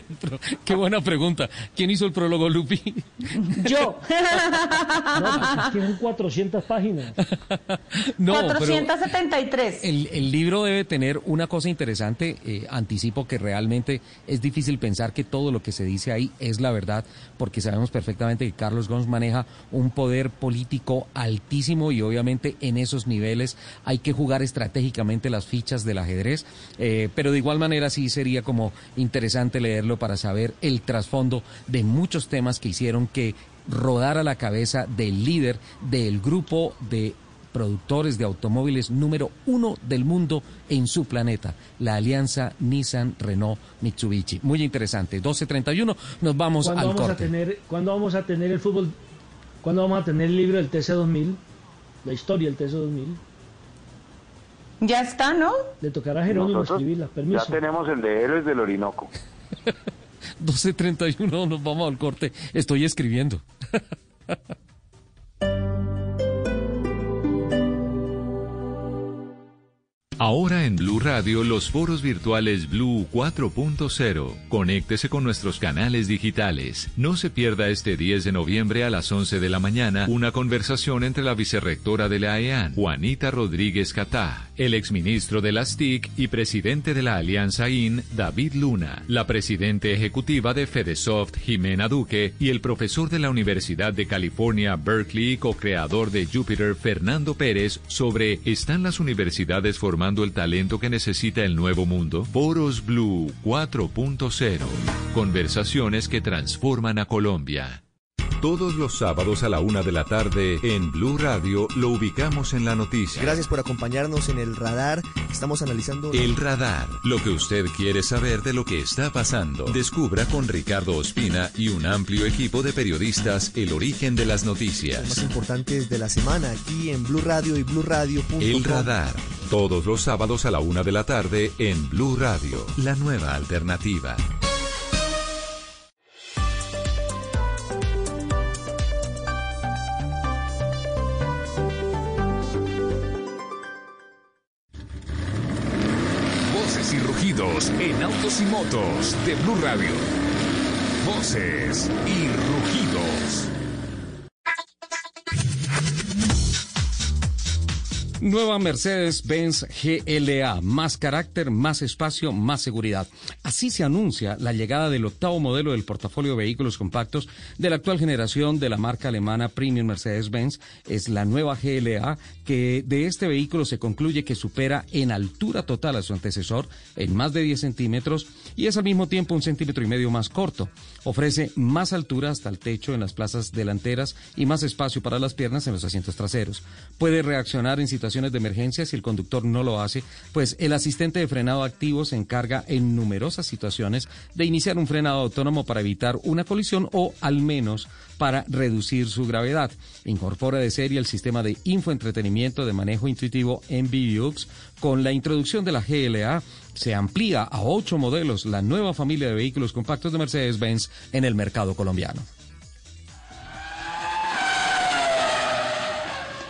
Qué buena pregunta. ¿Quién hizo el prólogo, Lupi? Yo. no, tiene 400 páginas. no, 473. El, el, libro debe tener una cosa interesante. Eh, anticipo que realmente es difícil pensar que todo lo que se dice ahí es la verdad, porque sabemos perfectamente que Carlos Gons maneja un poder político altísimo y obviamente en esos niveles hay que jugar estratégicamente las fichas del ajedrez, eh, pero de igual manera sí sería como interesante leerlo para saber el trasfondo de muchos temas que hicieron que rodara la cabeza del líder del grupo de productores de automóviles número uno del mundo en su planeta, la alianza Nissan Renault Mitsubishi. Muy interesante. 12.31, nos vamos al vamos corte. A tener, ¿Cuándo vamos a tener el fútbol? ¿Cuándo vamos a tener el libro del TC2000? La historia del TC2000. Ya está, ¿no? Le tocará a Jerónimo escribirla, permiso. Ya tenemos el de Héroes del Orinoco. 12.31, nos vamos al corte. Estoy escribiendo. Ahora en Blue Radio los foros virtuales Blue 4.0. Conéctese con nuestros canales digitales. No se pierda este 10 de noviembre a las 11 de la mañana una conversación entre la vicerrectora de la AEAN, Juanita Rodríguez Catá, el exministro de las TIC y presidente de la Alianza IN, David Luna, la presidente ejecutiva de Fedesoft, Jimena Duque, y el profesor de la Universidad de California, Berkeley co-creador de Jupiter, Fernando Pérez, sobre ¿están las universidades formando el talento que necesita el nuevo mundo? Foros Blue 4.0. Conversaciones que transforman a Colombia. Todos los sábados a la una de la tarde en Blue Radio lo ubicamos en la noticia. Gracias por acompañarnos en el radar. Estamos analizando. El radar. Lo que usted quiere saber de lo que está pasando. Descubra con Ricardo Ospina y un amplio equipo de periodistas el origen de las noticias. Los más importantes de la semana aquí en Blue Radio y Blue Radio. El radar. Todos los sábados a la una de la tarde en Blue Radio. La nueva alternativa. De Blue Radio. Voces y rugidos. Nueva Mercedes-Benz GLA, más carácter, más espacio, más seguridad. Así se anuncia la llegada del octavo modelo del portafolio de vehículos compactos de la actual generación de la marca alemana Premium Mercedes-Benz. Es la nueva GLA que de este vehículo se concluye que supera en altura total a su antecesor en más de 10 centímetros y es al mismo tiempo un centímetro y medio más corto. Ofrece más altura hasta el techo en las plazas delanteras y más espacio para las piernas en los asientos traseros. Puede reaccionar en situaciones de emergencia si el conductor no lo hace, pues el asistente de frenado activo se encarga en numerosas situaciones de iniciar un frenado autónomo para evitar una colisión o al menos para reducir su gravedad. Incorpora de serie el sistema de infoentretenimiento de manejo intuitivo MBUX. Con la introducción de la GLA se amplía a ocho modelos la nueva familia de vehículos compactos de Mercedes-Benz en el mercado colombiano.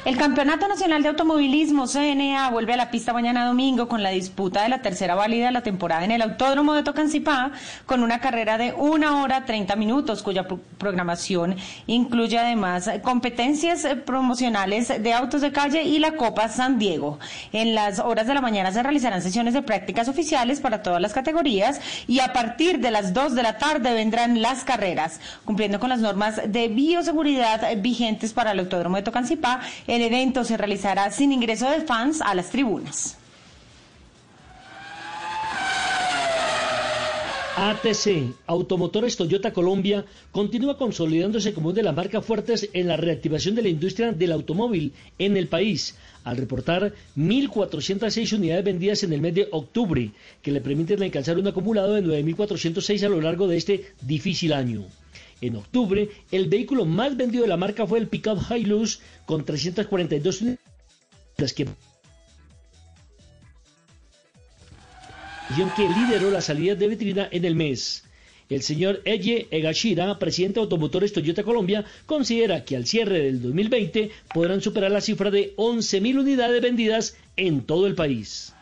El Campeonato Nacional de Automovilismo CNA vuelve a la pista mañana domingo con la disputa de la tercera válida de la temporada en el Autódromo de Tocancipá con una carrera de una hora 30 minutos cuya pro programación incluye además competencias promocionales de autos de calle y la Copa San Diego. En las horas de la mañana se realizarán sesiones de prácticas oficiales para todas las categorías y a partir de las 2 de la tarde vendrán las carreras, cumpliendo con las normas de bioseguridad vigentes para el Autódromo de Tocancipá. Evento se realizará sin ingreso de fans a las tribunas. ATC, Automotores Toyota Colombia, continúa consolidándose como una de las marcas fuertes en la reactivación de la industria del automóvil en el país, al reportar 1.406 unidades vendidas en el mes de octubre, que le permiten alcanzar un acumulado de 9.406 a lo largo de este difícil año. En octubre, el vehículo más vendido de la marca fue el Pickup Hilux con 342 unidades que lideró las salidas de vitrina en el mes. El señor Eje Egashira, presidente de Automotores Toyota Colombia, considera que al cierre del 2020 podrán superar la cifra de 11.000 unidades vendidas en todo el país.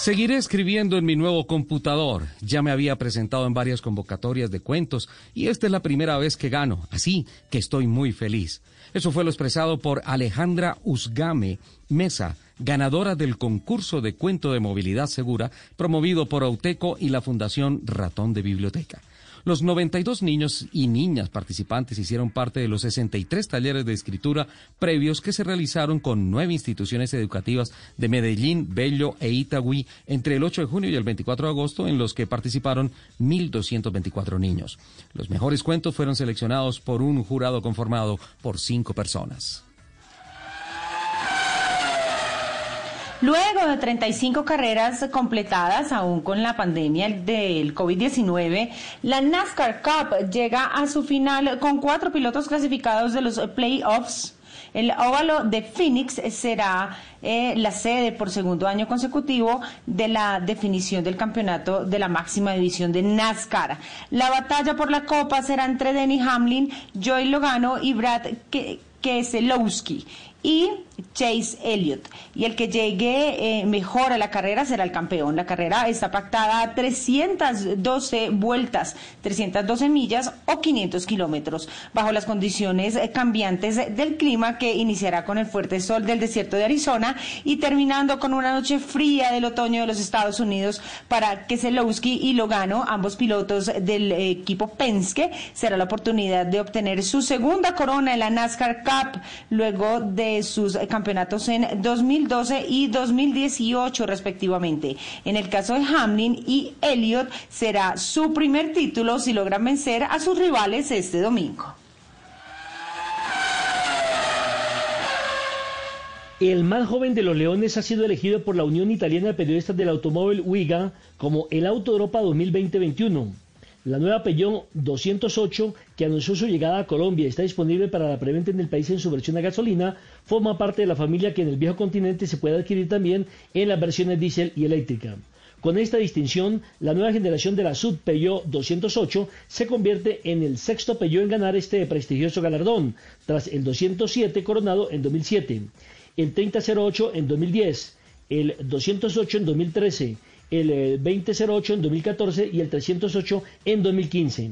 Seguiré escribiendo en mi nuevo computador. Ya me había presentado en varias convocatorias de cuentos y esta es la primera vez que gano, así que estoy muy feliz. Eso fue lo expresado por Alejandra Usgame Mesa, ganadora del concurso de cuento de movilidad segura promovido por Auteco y la Fundación Ratón de Biblioteca. Los 92 niños y niñas participantes hicieron parte de los 63 talleres de escritura previos que se realizaron con nueve instituciones educativas de Medellín, Bello e Itagüí entre el 8 de junio y el 24 de agosto, en los que participaron 1.224 niños. Los mejores cuentos fueron seleccionados por un jurado conformado por cinco personas. Luego de 35 carreras completadas, aún con la pandemia del COVID-19, la NASCAR Cup llega a su final con cuatro pilotos clasificados de los playoffs. El óvalo de Phoenix será eh, la sede por segundo año consecutivo de la definición del campeonato de la máxima división de NASCAR. La batalla por la copa será entre Denny Hamlin, Joey Logano y Brad Keselowski y Chase Elliott. Y el que llegue eh, mejor a la carrera será el campeón. La carrera está pactada a 312 vueltas, 312 millas o 500 kilómetros, bajo las condiciones eh, cambiantes del clima que iniciará con el fuerte sol del desierto de Arizona y terminando con una noche fría del otoño de los Estados Unidos para Keselowski y Logano, ambos pilotos del equipo Penske, será la oportunidad de obtener su segunda corona en la NASCAR Cup luego de sus campeonatos en 2012 y 2018 respectivamente. En el caso de Hamlin y Elliott será su primer título si logran vencer a sus rivales este domingo. El más joven de los Leones ha sido elegido por la Unión Italiana de Periodistas del Automóvil UIGA como el Auto Europa 2020-21. La nueva Peugeot 208, que anunció su llegada a Colombia y está disponible para la preventa en el país en su versión a gasolina, forma parte de la familia que en el viejo continente se puede adquirir también en las versiones diésel y eléctrica. Con esta distinción, la nueva generación de la Sub Peugeot 208 se convierte en el sexto Peugeot en ganar este prestigioso galardón, tras el 207 coronado en 2007, el 3008 en 2010, el 208 en 2013, el 2008 eh, en 2014 y el 308 en 2015.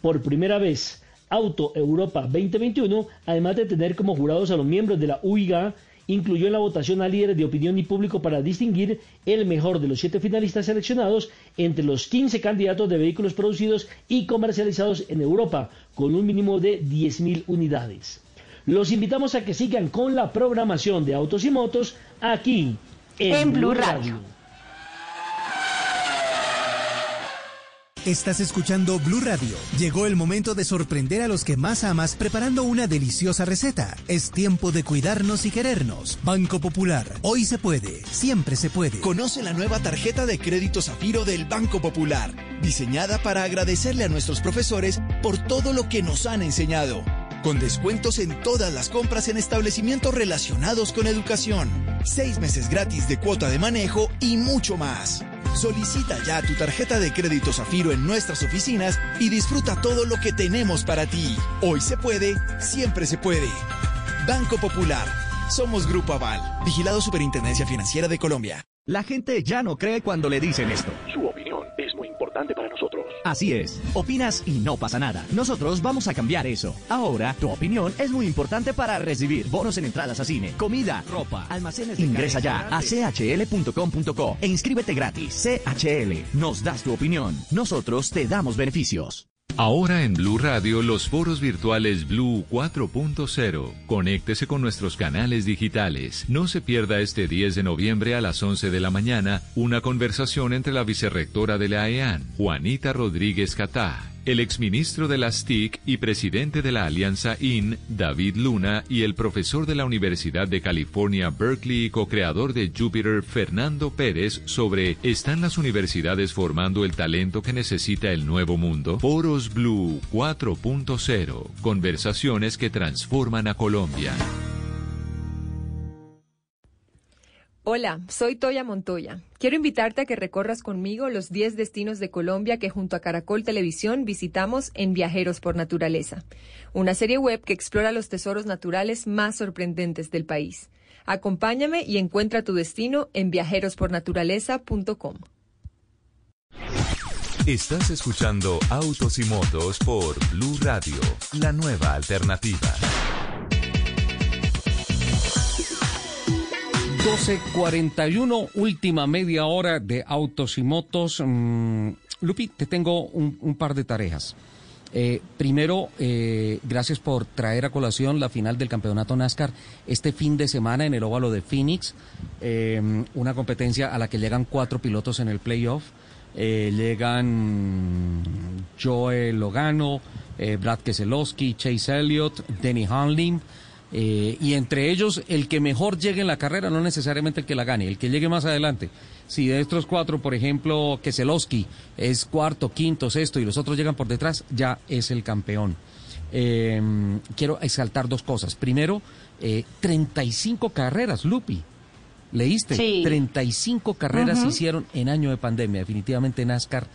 Por primera vez, Auto Europa 2021, además de tener como jurados a los miembros de la UIGA, incluyó en la votación a líderes de opinión y público para distinguir el mejor de los siete finalistas seleccionados entre los 15 candidatos de vehículos producidos y comercializados en Europa, con un mínimo de 10.000 unidades. Los invitamos a que sigan con la programación de Autos y Motos aquí en, Blue Radio. Estás escuchando Blue Radio. Llegó el momento de sorprender a los que más amas preparando una deliciosa receta. Es tiempo de cuidarnos y querernos. Banco Popular. Hoy se puede. Siempre se puede. Conoce la nueva tarjeta de crédito Zafiro del Banco Popular. Diseñada para agradecerle a nuestros profesores por todo lo que nos han enseñado. Con descuentos en todas las compras en establecimientos relacionados con educación. Seis meses gratis de cuota de manejo y mucho más. Solicita ya tu tarjeta de crédito Zafiro en nuestras oficinas y disfruta todo lo que tenemos para ti. Hoy se puede, siempre se puede. Banco Popular. Somos Grupo Aval. Vigilado Superintendencia Financiera de Colombia. La gente ya no cree cuando le dicen esto. Su opinión es muy importante para nosotros. Así es. Opinas y no pasa nada. Nosotros vamos a cambiar eso. Ahora, tu opinión es muy importante para recibir bonos en entradas a cine, comida, ropa, almacenes. Ingresa ya a chl.com.co e inscríbete gratis. CHL. Nos das tu opinión. Nosotros te damos beneficios. Ahora en Blue Radio los foros virtuales Blue 4.0. Conéctese con nuestros canales digitales. No se pierda este 10 de noviembre a las 11 de la mañana una conversación entre la vicerrectora de la EAN, Juanita Rodríguez Catá, el exministro de las TIC y presidente de la Alianza IN, David Luna, y el profesor de la Universidad de California, Berkeley y co-creador de Jupiter, Fernando Pérez, sobre ¿Están las universidades formando el talento que necesita el nuevo mundo? Foros Blue 4.0. Conversaciones que transforman a Colombia. Hola, soy Toya Montoya. Quiero invitarte a que recorras conmigo los 10 destinos de Colombia que junto a Caracol Televisión visitamos en Viajeros por Naturaleza, una serie web que explora los tesoros naturales más sorprendentes del país. Acompáñame y encuentra tu destino en viajerospornaturaleza.com. Estás escuchando Autos y Motos por Blue Radio, la nueva alternativa. 12.41, última media hora de autos y motos. Mm, Lupi, te tengo un, par de tareas. Eh, primero, eh, gracias por traer a colación la final del campeonato NASCAR este fin de semana en el óvalo de Phoenix, eh, una competencia a la que llegan cuatro pilotos en el playoff. llegan Joe Logano, Brad Keselowski, Chase Elliott, Denny Hamlin. Eh, y entre ellos, el que mejor llegue en la carrera, no necesariamente el que la gane, el que llegue más adelante. Si de estos cuatro, por ejemplo, Keselowski es cuarto, quinto, sexto y los otros llegan por detrás, ya es el campeón. Eh, quiero exaltar dos cosas. Primero, eh, 35 carreras, Lupi. ¿Leíste? Sí. 35 carreras se Ujú. hicieron en año de pandemia. Definitivamente NASCAR,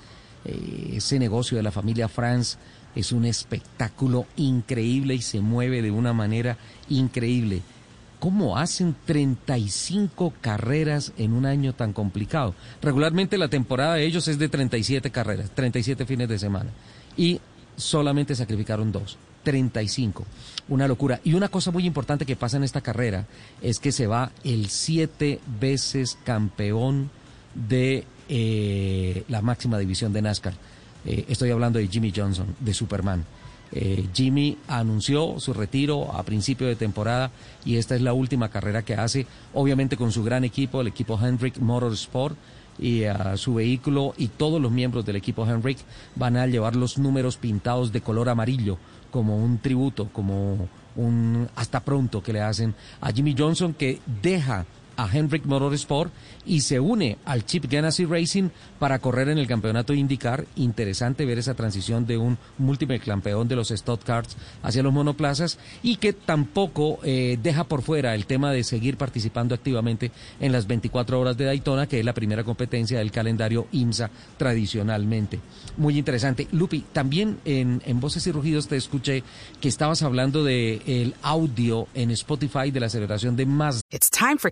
eh, ese negocio de la familia France, es un espectáculo increíble y se mueve de una manera increíble. ¿Cómo hacen 35 carreras en un año tan complicado? Regularmente la temporada de ellos es de 37 carreras, 37 fines de semana. Y solamente sacrificaron dos, 35. Una locura. Y una cosa muy importante que pasa en esta carrera es que se va el siete veces campeón de eh, la máxima división de NASCAR. Eh, estoy hablando de Jimmy Johnson, de Superman. Eh, Jimmy anunció su retiro a principio de temporada y esta es la última carrera que hace, obviamente con su gran equipo, el equipo Hendrick Motorsport y a su vehículo y todos los miembros del equipo Hendrick van a llevar los números pintados de color amarillo como un tributo, como un hasta pronto que le hacen a Jimmy Johnson que deja a Hendrick Motorsport y se une al Chip Ganassi Racing para correr en el campeonato IndyCar. Interesante ver esa transición de un múltiple campeón de los Stock Cars hacia los monoplazas y que tampoco eh, deja por fuera el tema de seguir participando activamente en las 24 horas de Daytona, que es la primera competencia del calendario IMSA tradicionalmente. Muy interesante. Lupi, también en, Voces y Rugidos te escuché que estabas hablando de el audio en Spotify de la celebración de más It's time for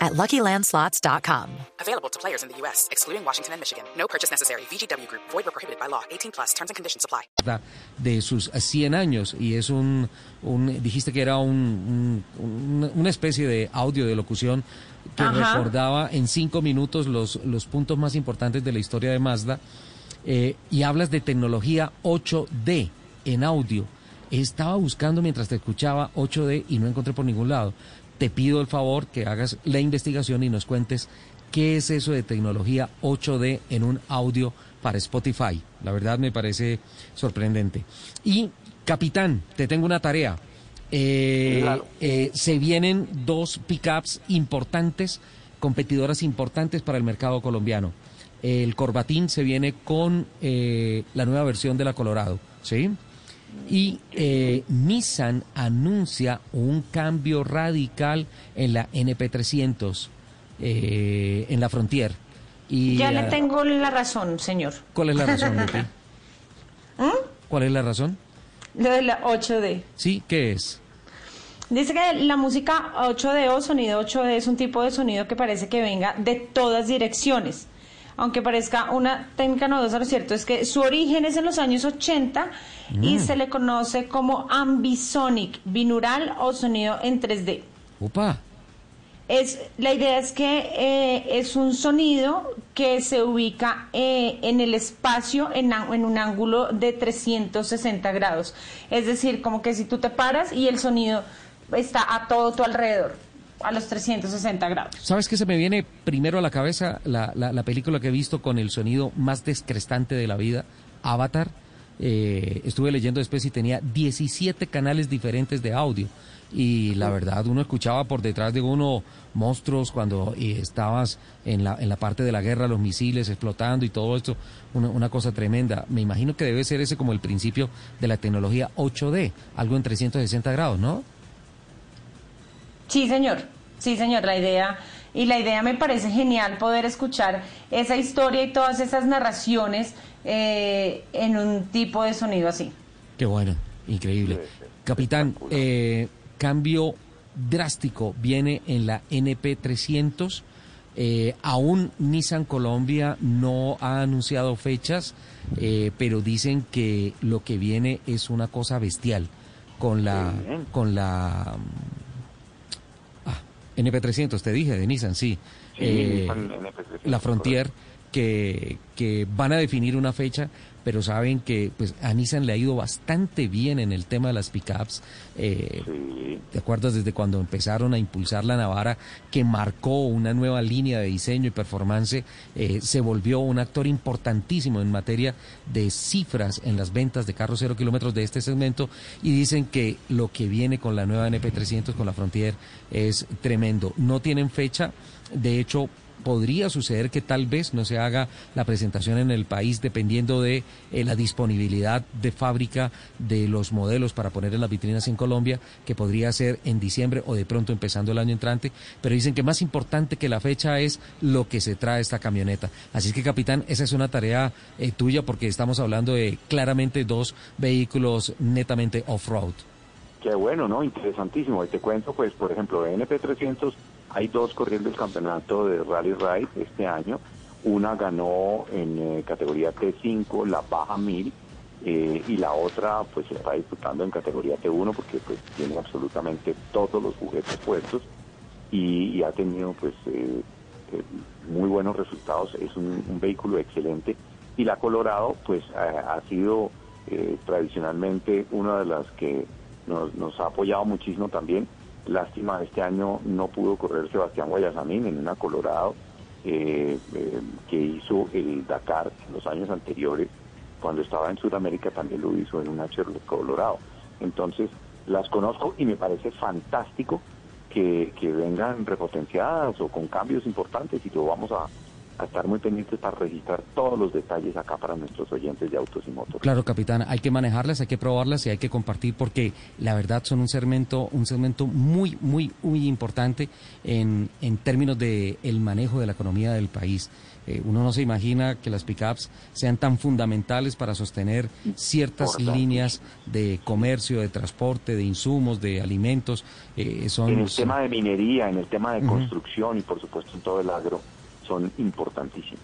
at LuckyLandSlots.com. Available to players in the U.S., excluding Washington and Michigan. No purchase necessary. VGW Group, void where prohibited by law. 18 plus terms and conditions apply. de sus 100 años y es un, un- dijiste que era un, un- una- una especie de audio de locución que Ajá. recordaba en cinco minutos los, los puntos más importantes de la historia de Mazda eh, y hablas de tecnología 8D en audio. Estaba buscando mientras te escuchaba 8D y no encontré por ningún lado. Te pido el favor que hagas la investigación y nos cuentes qué es eso de tecnología 8D en un audio para Spotify. La verdad me parece sorprendente. Y, capitán, te tengo una tarea. Eh, Claro. eh, se vienen dos pickups importantes, competidoras importantes para el mercado colombiano. El Corbatín se viene con eh, la nueva versión de la Colorado, ¿sí? Y eh, Nissan anuncia un cambio radical en la NP300, eh, en la Frontier. Y, Ya le ah, tengo la razón, señor. ¿Cuál es la razón, Lupi? ¿Cuál es la razón? Lo de la 8D. Sí, ¿qué es? Dice que la música 8D o sonido 8D es un tipo de sonido que parece que venga de todas direcciones. Aunque parezca una técnica novedosa, lo cierto es que su origen es en los años 80 y Mm. se le conoce como ambisonic, binaural o sonido en 3D. Upa. Es, la idea es que eh, es un sonido que se ubica eh, en el espacio en, en un ángulo de 360 grados. Es decir, como que si tú te paras y el sonido está a todo tu alrededor, a los 360 grados. ¿Sabes qué se me viene primero a la cabeza? La, la- la película que he visto con el sonido más descrestante de la vida, Avatar. Eh, estuve leyendo después y tenía 17 canales diferentes de audio. Y la verdad, uno escuchaba por detrás de uno monstruos cuando eh, estabas en la, en la parte de la guerra, los misiles explotando y todo esto, una, una cosa tremenda. Me imagino que debe ser ese como el principio de la tecnología 8D, algo en 360 grados, ¿no? Sí, señor. Sí, señor, la idea y la idea me parece genial poder escuchar esa historia y todas esas narraciones eh, en un tipo de sonido así. Qué bueno, increíble. Capitán, eh, cambio drástico viene en la NP300. Eh, aún Nissan Colombia no ha anunciado fechas, eh, pero dicen que lo que viene es una cosa bestial con la con la NP300, te dije de Nissan, sí. Sí, Eh, Nissan NP300, la Frontier que, que van a definir una fecha, pero saben que pues a Nissan le ha ido bastante bien en el tema de las pickups. Eh, ¿Te acuerdas desde cuando empezaron a impulsar la Navara, que marcó una nueva línea de diseño y performance? Eh, se volvió un actor importantísimo en materia de cifras en las ventas de carros cero kilómetros de este segmento y dicen que lo que viene con la nueva NP300, con la Frontier, es tremendo. No tienen fecha, de hecho podría suceder que tal vez no se haga la presentación en el país dependiendo de eh, la disponibilidad de fábrica de los modelos para poner en las vitrinas en Colombia, que podría ser en diciembre o de pronto empezando el año entrante, pero dicen que más importante que la fecha es lo que se trae esta camioneta. Así que, capitán, esa es una tarea eh, tuya porque estamos hablando de claramente dos vehículos netamente off-road. Qué bueno, ¿no? Interesantísimo. Y te cuento, pues, por ejemplo, NP300 hay dos corriendo el campeonato de Rally Ride este año. Una ganó en eh, categoría T5, la baja 1000, eh, y la otra pues se está disputando en categoría T1 porque pues tiene absolutamente todos los juguetes puestos y, ha tenido pues eh, muy buenos resultados. Es un, vehículo excelente y la Colorado pues ha sido tradicionalmente una de las que nos, nos ha apoyado muchísimo también Lástima, este año no pudo correr Sebastián Guayasamín en una Colorado eh, eh, que hizo el Dakar en los años anteriores. Cuando estaba en Sudamérica también lo hizo en una Chevrolet Colorado. Entonces, las conozco y me parece fantástico que, que vengan repotenciadas o con cambios importantes y lo vamos a, a estar muy pendientes para registrar todos los detalles acá para nuestros oyentes de autos y motos. Claro, capitán, hay que manejarlas, hay que probarlas y hay que compartir porque la verdad son un segmento, un segmento muy, muy, muy importante en, en términos de el manejo de la economía del país. Eh, uno no se imagina que las pickups sean tan fundamentales para sostener ciertas líneas de comercio, de transporte, de insumos, de alimentos. Eh, son, en el tema de minería, en el tema de construcción y por supuesto en todo el agro son importantísimos.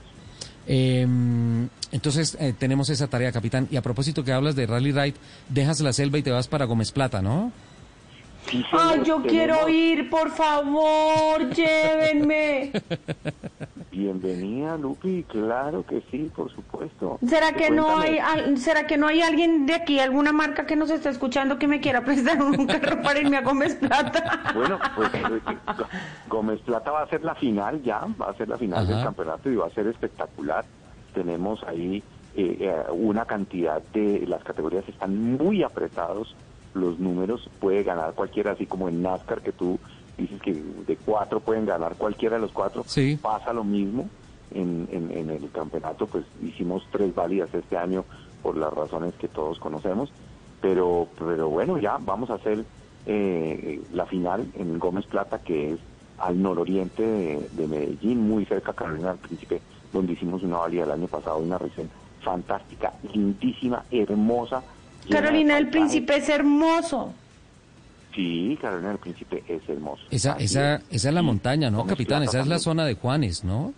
Em, entonces eh, tenemos esa tarea, capitán. Y a propósito que hablas de Rally Ride, dejas la selva y te vas para Gómez Plata, ¿no? Ay, yo quiero ir, por favor, llévenme. Bienvenida, Lupi, claro que sí, por supuesto. ¿Será que no hay será que no hay alguien de aquí, alguna marca que nos está escuchando que me quiera prestar un carro para irme a Gómez Plata? Bueno, pues eh, Gómez Plata va a ser la final ya, va a ser la final del campeonato y va a ser espectacular. Tenemos ahí eh, eh, una cantidad de las categorías están muy apretados los números, puede ganar cualquiera, así como en NASCAR que tú dices que de cuatro pueden ganar cualquiera de los cuatro, pasa lo mismo. En, en, el campeonato, pues hicimos tres válidas este año por las razones que todos conocemos, pero, pero bueno, ya vamos a hacer eh, la final en Gómez Plata, que es al nororiente de, Medellín, muy cerca de Carolina del Príncipe, donde hicimos una válida el año pasado, una región fantástica, lindísima, hermosa. Carolina del Príncipe es hermoso. Sí, Carolina del Príncipe es hermoso. Esa, esa, esa es la montaña, ¿no, capitán? Esa es la zona de Juanes, ¿no?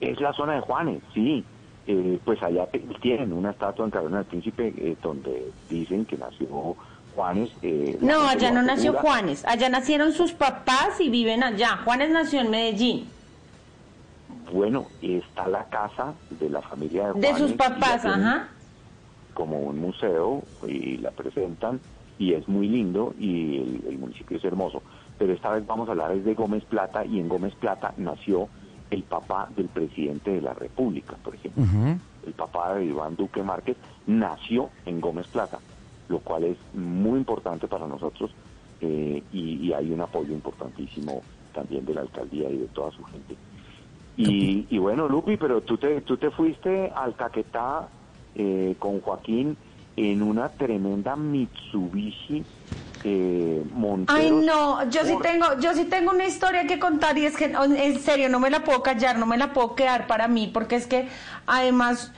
Es la zona de Juanes, sí. Eh, pues allá tienen una estatua en Carolina del Príncipe eh, donde dicen que nació Juanes. Eh, no, allá no nació Juanes. Allá nacieron sus papás y viven allá. Juanes nació en Medellín. Bueno, está la casa de la familia de Juanes. De sus papás, ajá. Como un museo y la presentan y es muy lindo y el, municipio es hermoso. Pero esta vez vamos a hablar de Gómez Plata y en Gómez Plata nació el papá del presidente de la República, por ejemplo. El papá de Iván Duque Márquez nació en Gómez Plata, lo cual es muy importante para nosotros eh, y, hay un apoyo importantísimo también de la alcaldía y de toda su gente. Y, y bueno, Lupi, pero tú te, tú te fuiste al Caquetá eh, con Joaquín en una tremenda Mitsubishi eh, Montero. Ay no, yo sí tengo, yo sí tengo una historia que contar y es que en serio no me la puedo callar, no me la puedo quedar para mí porque es que además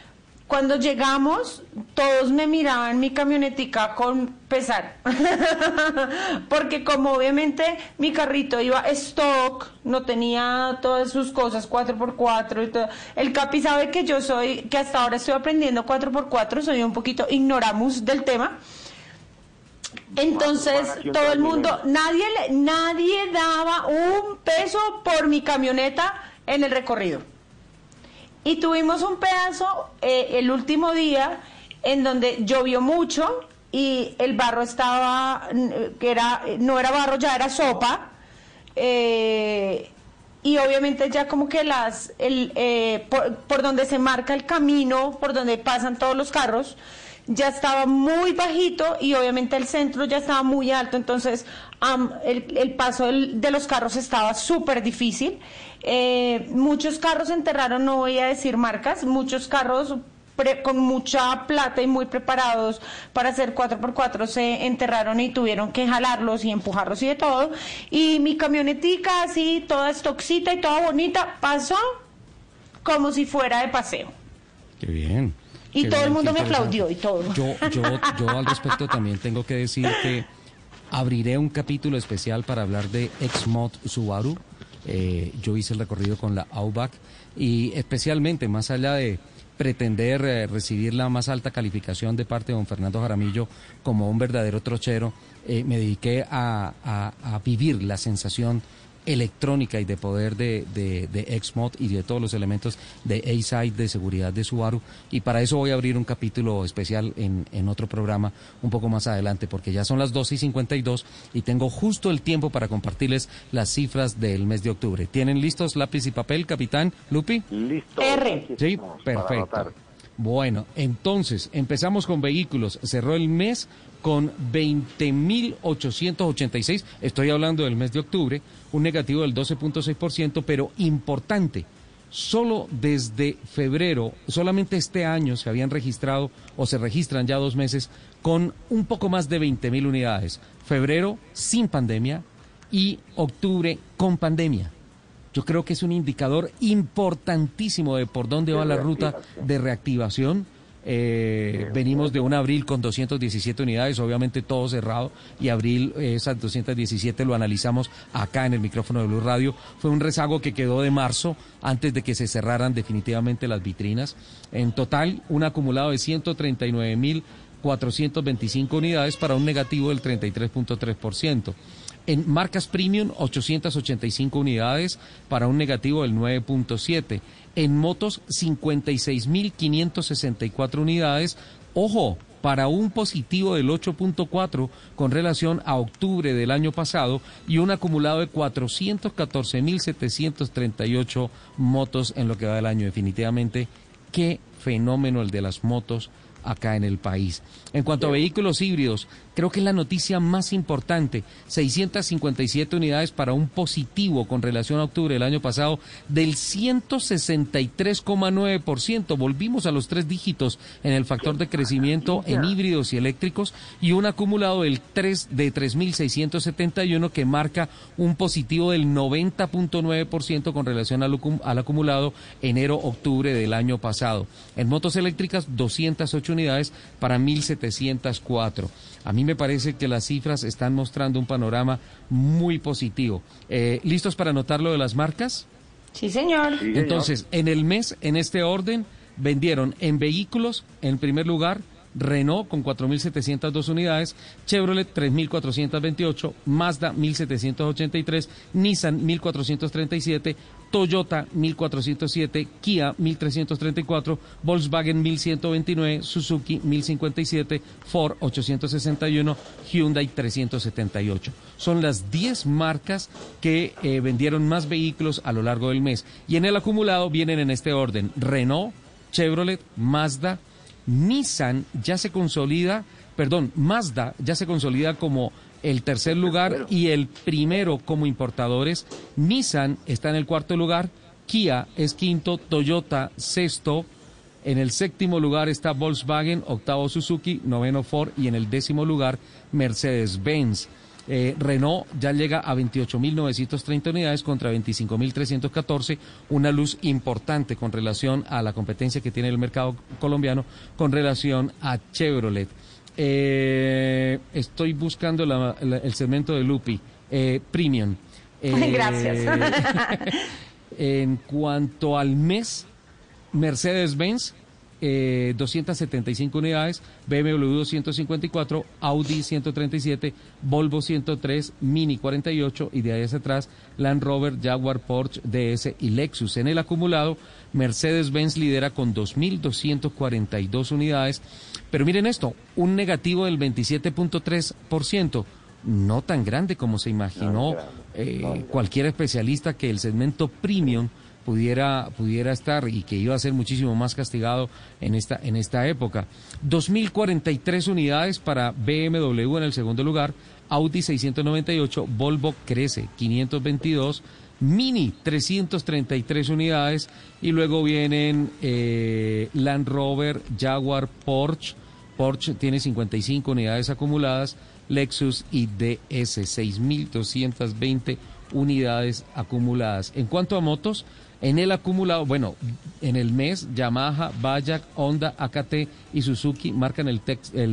cuando llegamos, todos me miraban mi camionetica con pesar. Porque como obviamente mi carrito iba stock, no tenía todas sus cosas 4x4 y todo. El Capi sabe que yo soy, que hasta ahora estoy aprendiendo 4x4, soy un poquito ignoramus del tema. Entonces, todo el mundo, nadie, nadie daba un peso por mi camioneta en el recorrido. Y tuvimos un pedazo eh, el último día en donde llovió mucho y el barro estaba, que era, no era barro, ya era sopa. Eh, y obviamente ya como que las, el, eh, por, donde se marca el camino, por donde pasan todos los carros, ya estaba muy bajito y obviamente el centro ya estaba muy alto, entonces el, paso de los carros estaba súper difícil. Eh, muchos carros enterraron, no voy a decir marcas, muchos carros con mucha plata y muy preparados para hacer 4x4 se enterraron y tuvieron que jalarlos y empujarlos y de todo. Y mi camionetica así, toda estoxita y toda bonita, pasó como si fuera de paseo. Qué bien. Y todo el mundo me aplaudió y todo. Yo, yo, yo al respecto también tengo que decir que abriré un capítulo especial para hablar de Exmod Subaru. Eh, yo hice el recorrido con la Outback y especialmente más allá de pretender eh, recibir la más alta calificación de parte de don Fernando Jaramillo como un verdadero trochero, eh, me dediqué a, a, vivir la sensación electrónica y de poder de, de, de XMOD y de todos los elementos de A-Side de seguridad de Subaru. Y para eso voy a abrir un capítulo especial en, en otro programa un poco más adelante, porque ya son las 12 y 52 y tengo justo el tiempo para compartirles las cifras del mes de octubre. ¿Tienen listos lápiz y papel, capitán Lupi? Listo. R. Sí, perfecto. Bueno, entonces empezamos con vehículos. Cerró el mes con 20.886, estoy hablando del mes de octubre, un negativo del 12.6%, pero importante, solo desde febrero, solamente este año se habían registrado o se registran ya dos meses con un poco más de 20.000 unidades. Febrero sin pandemia y octubre con pandemia. Yo creo que es un indicador importantísimo de por dónde va la ruta de reactivación eh, venimos de un abril con 217 unidades, obviamente todo cerrado, y abril eh, esas 217 lo analizamos acá en el micrófono de Blue Radio. Fue un rezago que quedó de marzo antes de que se cerraran definitivamente las vitrinas. En total, un acumulado de 139 mil 425 unidades para un negativo del 33.3%. En marcas premium, 885 unidades para un negativo del 9.7%. En motos, 56.564 unidades. Ojo, para un positivo del 8.4 con relación a octubre del año pasado y un acumulado de 414.738 motos en lo que va del año. Definitivamente, qué fenómeno el de las motos acá en el país. En cuanto a vehículos híbridos, creo que es la noticia más importante. 657 unidades para un positivo con relación a octubre del año pasado del 163,9%. Volvimos a los tres dígitos en el factor de crecimiento en híbridos y eléctricos y un acumulado del 3 de 3.671 que marca un positivo del 90.9% con relación al, al acumulado enero-octubre del año pasado. En motos eléctricas, 208 unidades para 1.704. A mí me parece que las cifras están mostrando un panorama muy positivo. Eh, ¿Listos para anotar lo de las marcas? Sí, señor. Entonces, en el mes, en este orden, vendieron en vehículos, en primer lugar, Renault con 4.702 unidades, Chevrolet 3.428, Mazda 1.783, Nissan 1.437, Toyota 1407, Kia 1334, Volkswagen 1129, Suzuki 1057, Ford 861, Hyundai 378. Son las 10 marcas que eh, vendieron más vehículos a lo largo del mes. Y en el acumulado vienen en este orden Renault, Chevrolet, Mazda, Nissan ya se consolida, perdón, Mazda ya se consolida como el tercer lugar y el primero como importadores. Nissan está en el cuarto lugar, Kia es quinto, Toyota sexto. En el séptimo lugar está Volkswagen, octavo Suzuki, noveno Ford y en el décimo lugar Mercedes-Benz. Eh, Renault ya llega a 28.930 unidades contra 25.314, una luz importante con relación a la competencia que tiene el mercado colombiano con relación a Chevrolet. Eh, estoy buscando el segmento de Lupi, eh, Premium. Gracias. en cuanto al mes, Mercedes-Benz eh, 275 unidades, BMW 254, Audi 137, Volvo 103, Mini 48 y de ahí hacia atrás Land Rover, Jaguar, Porsche, DS y Lexus. En el acumulado, Mercedes-Benz lidera con 2.242 unidades. Pero miren esto, un negativo del 27.3%, no tan grande como se imaginó eh, cualquier especialista que el segmento premium pudiera, pudiera estar y que iba a ser muchísimo más castigado en esta, en esta época. 2.043 unidades para BMW en el segundo lugar, Audi 698, Volvo crece 522, Mini 333 unidades y luego vienen eh, Land Rover, Jaguar, Porsche. Porsche tiene 55 unidades acumuladas, Lexus y DS 6.220 unidades acumuladas. En cuanto a motos, en el acumulado, bueno, en el mes, Yamaha, Bayak, Honda, AKT y Suzuki marcan el,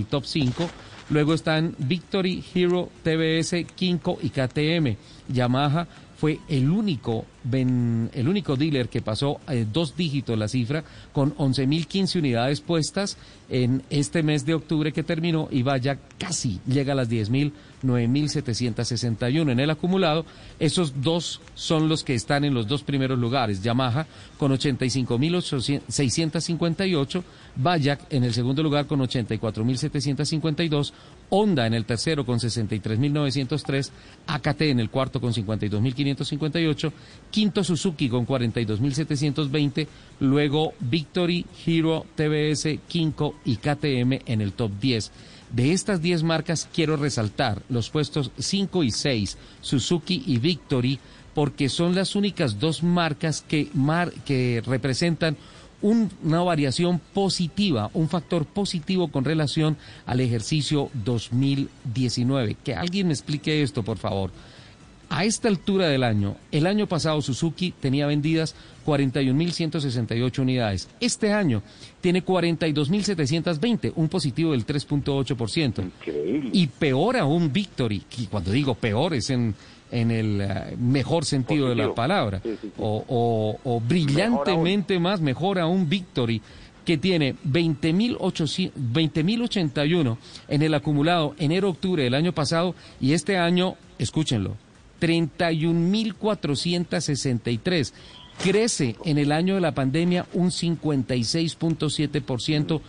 top 5. Luego están Victory, Hero, TBS, Kinko y KTM. Yamaha fue el único, el único dealer que pasó eh, dos dígitos la cifra con 11.015 unidades puestas en este mes de octubre que terminó y vaya casi llega a las 10.000 9.761 en el acumulado. Esos dos son los que están en los dos primeros lugares. Yamaha con 85.658, Bayak en el segundo lugar con 84.752, Honda en el tercero con 63.903, AKT en el cuarto con 52.558, quinto Suzuki con 42.720, luego Victory, Hero, TBS, Kinko y KTM en el top 10. De estas 10 marcas quiero resaltar los puestos 5 y 6, Suzuki y Victory, porque son las únicas dos marcas que, que representan una variación positiva, un factor positivo con relación al ejercicio 2019. Que alguien me explique esto, por favor. A esta altura del año, el año pasado Suzuki tenía vendidas 41.168 unidades. Este año tiene 42.720, un positivo del 3.8%. Y peor aún Victory, y cuando digo peor es en, en el eh, mejor sentido de la palabra, O, brillantemente más, mejor aún Victory que tiene 20.081 en el acumulado enero-octubre del año pasado y este año, escúchenlo, 31.463. Crece en el año de la pandemia un 56.7%.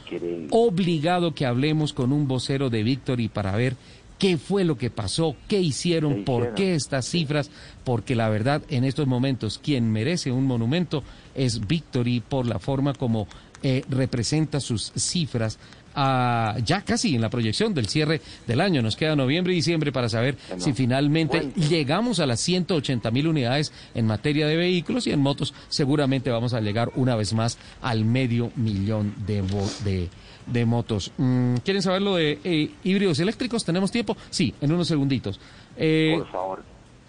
Obligado que hablemos con un vocero de Victory para ver qué fue lo que pasó, qué hicieron, por qué estas cifras, porque la verdad en estos momentos quien merece un monumento es Victory por la forma como eh, representa sus cifras ya casi en la proyección del cierre del año. Nos queda noviembre y diciembre para saber si finalmente llegamos a las 180 mil unidades en materia de vehículos y en motos seguramente vamos a llegar una vez más al medio millón de, de, motos. Mm, ¿Quieren saber lo de eh, híbridos eléctricos? ¿Tenemos tiempo? Sí, en unos segunditos. Eh, Por favor.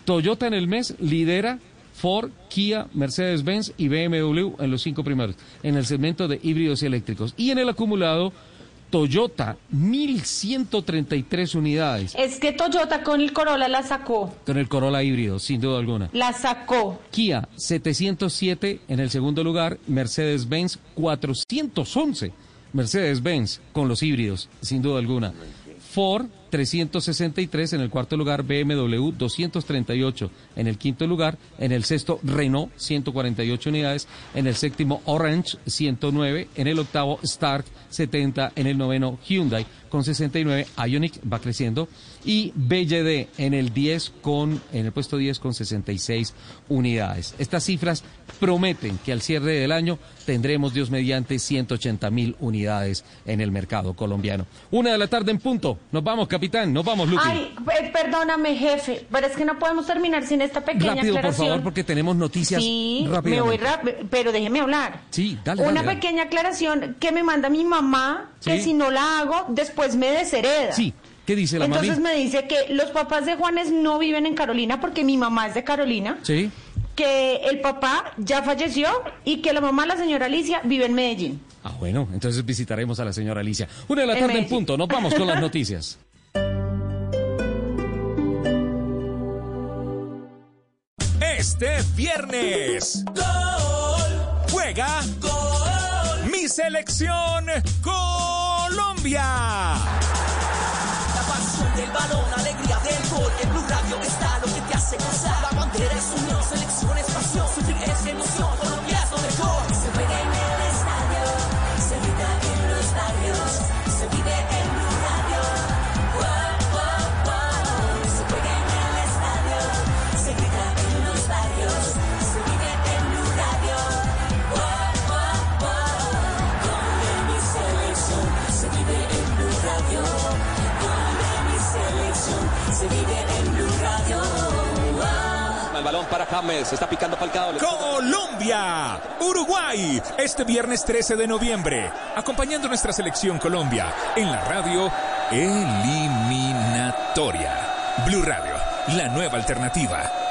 Toyota en el mes lidera Ford, Kia, Mercedes-Benz y BMW en los cinco primeros, en el segmento de híbridos eléctricos. Y en el acumulado, Toyota, 1.133 unidades. Es que Toyota con el Corolla la sacó. Con el Corolla híbrido, sin duda alguna. La sacó. Kia, 707 en el segundo lugar. Mercedes-Benz, 411. Mercedes-Benz con los híbridos, sin duda alguna. Ford, 363 en el cuarto lugar, BMW 238 en el quinto lugar, en el sexto Renault 148 unidades, en el séptimo Orange 109, en el octavo Stark 70, en el noveno Hyundai con 69, Ionic va creciendo y BYD en el 10 con en el puesto 10 con 66 unidades. Estas cifras prometen que al cierre del año tendremos Dios mediante 180 mil unidades en el mercado colombiano. Una de la tarde en punto. Nos vamos, capitán. Nos vamos, Lupi. Ay, eh, perdóname, jefe, pero es que no podemos terminar sin esta pequeña Rápido, aclaración. por favor, porque tenemos noticias sí, me voy rápido, pero déjeme hablar. Sí, dale, Una pequeña aclaración que me manda mi mamá, que si no la hago, después me deshereda. Sí, ¿qué dice la Entonces me dice que los papás de Juanes no viven en Carolina porque mi mamá es de Carolina. Sí. Que el papá ya falleció y que la mamá, la señora Alicia, vive en Medellín. Ah, bueno, entonces visitaremos a la señora Alicia. Una de la tarde en punto, nos vamos con las noticias. Este viernes. Gol. Juega. Gol selección Colombia. La pasión del balón, alegría del gol. En Blue Radio está lo que te hace gozar. La bandera es unión, selección James, está picando. Colombia, Uruguay, este viernes 13 de noviembre, acompañando nuestra selección Colombia en la radio eliminatoria. Blue Radio, la nueva alternativa.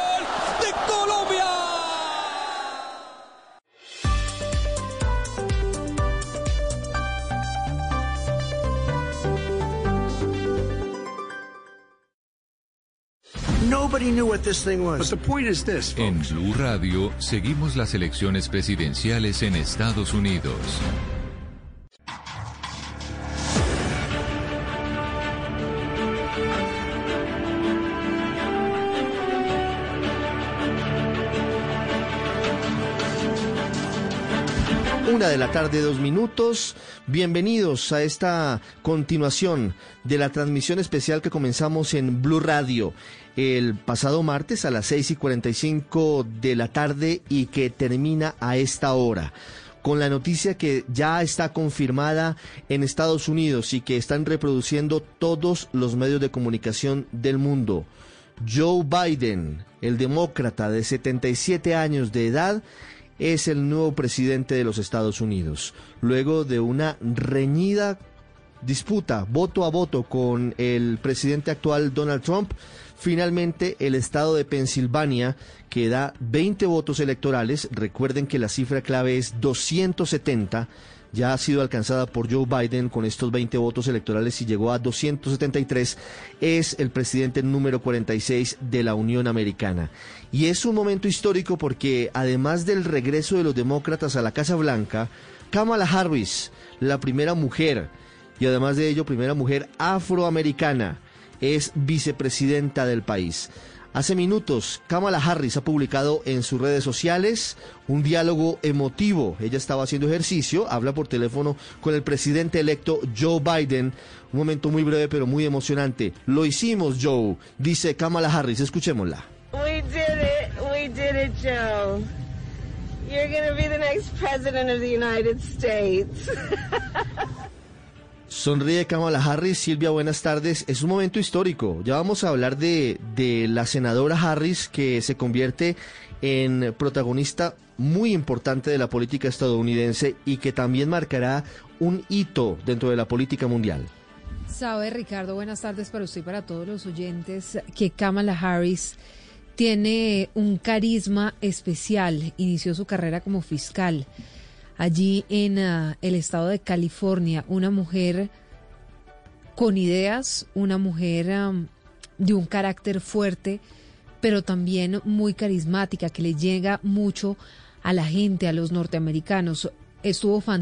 Knew what this thing was. But the point is this. En Blue Radio seguimos las elecciones presidenciales en Estados Unidos. Una de la tarde, dos minutos. Bienvenidos a esta continuación de la transmisión especial que comenzamos en Blue Radio el pasado martes a las 6 y 45 de la tarde y que termina a esta hora con la noticia que ya está confirmada en Estados Unidos y que están reproduciendo todos los medios de comunicación del mundo. Joe Biden, el demócrata de 77 años de edad, es el nuevo presidente de los Estados Unidos, luego de una reñida disputa voto a voto con el presidente actual Donald Trump. Finalmente, el estado de Pensilvania, que da 20 votos electorales, recuerden que la cifra clave es 270, ya ha sido alcanzada por Joe Biden con estos 20 votos electorales y llegó a 273, es el presidente número 46 de la Unión Americana. Y es un momento histórico porque además del regreso de los demócratas a la Casa Blanca, Kamala Harris, la primera mujer, y además de ello, primera mujer afroamericana, es vicepresidenta del país. Hace minutos, Kamala Harris ha publicado en sus redes sociales un diálogo emotivo. Ella estaba haciendo ejercicio, habla por teléfono con el presidente electo Joe Biden. Un momento muy breve pero muy emocionante. Lo hicimos, Joe, dice Kamala Harris. Escuchémosla. We did it. We did it, Joe. You're going to be the next president of the United States. Sonríe Kamala Harris. Silvia, buenas tardes. Es un momento histórico. Ya vamos a hablar de, la senadora Harris que se convierte en protagonista muy importante de la política estadounidense y que también marcará un hito dentro de la política mundial. Sabe, Ricardo, buenas tardes para usted y para todos los oyentes, que Kamala Harris tiene un carisma especial. Inició su carrera como fiscal allí en uh, el estado de California, una mujer con ideas, una mujer de un carácter fuerte, pero también muy carismática, que le llega mucho a la gente, a los norteamericanos. Estuvo fantástico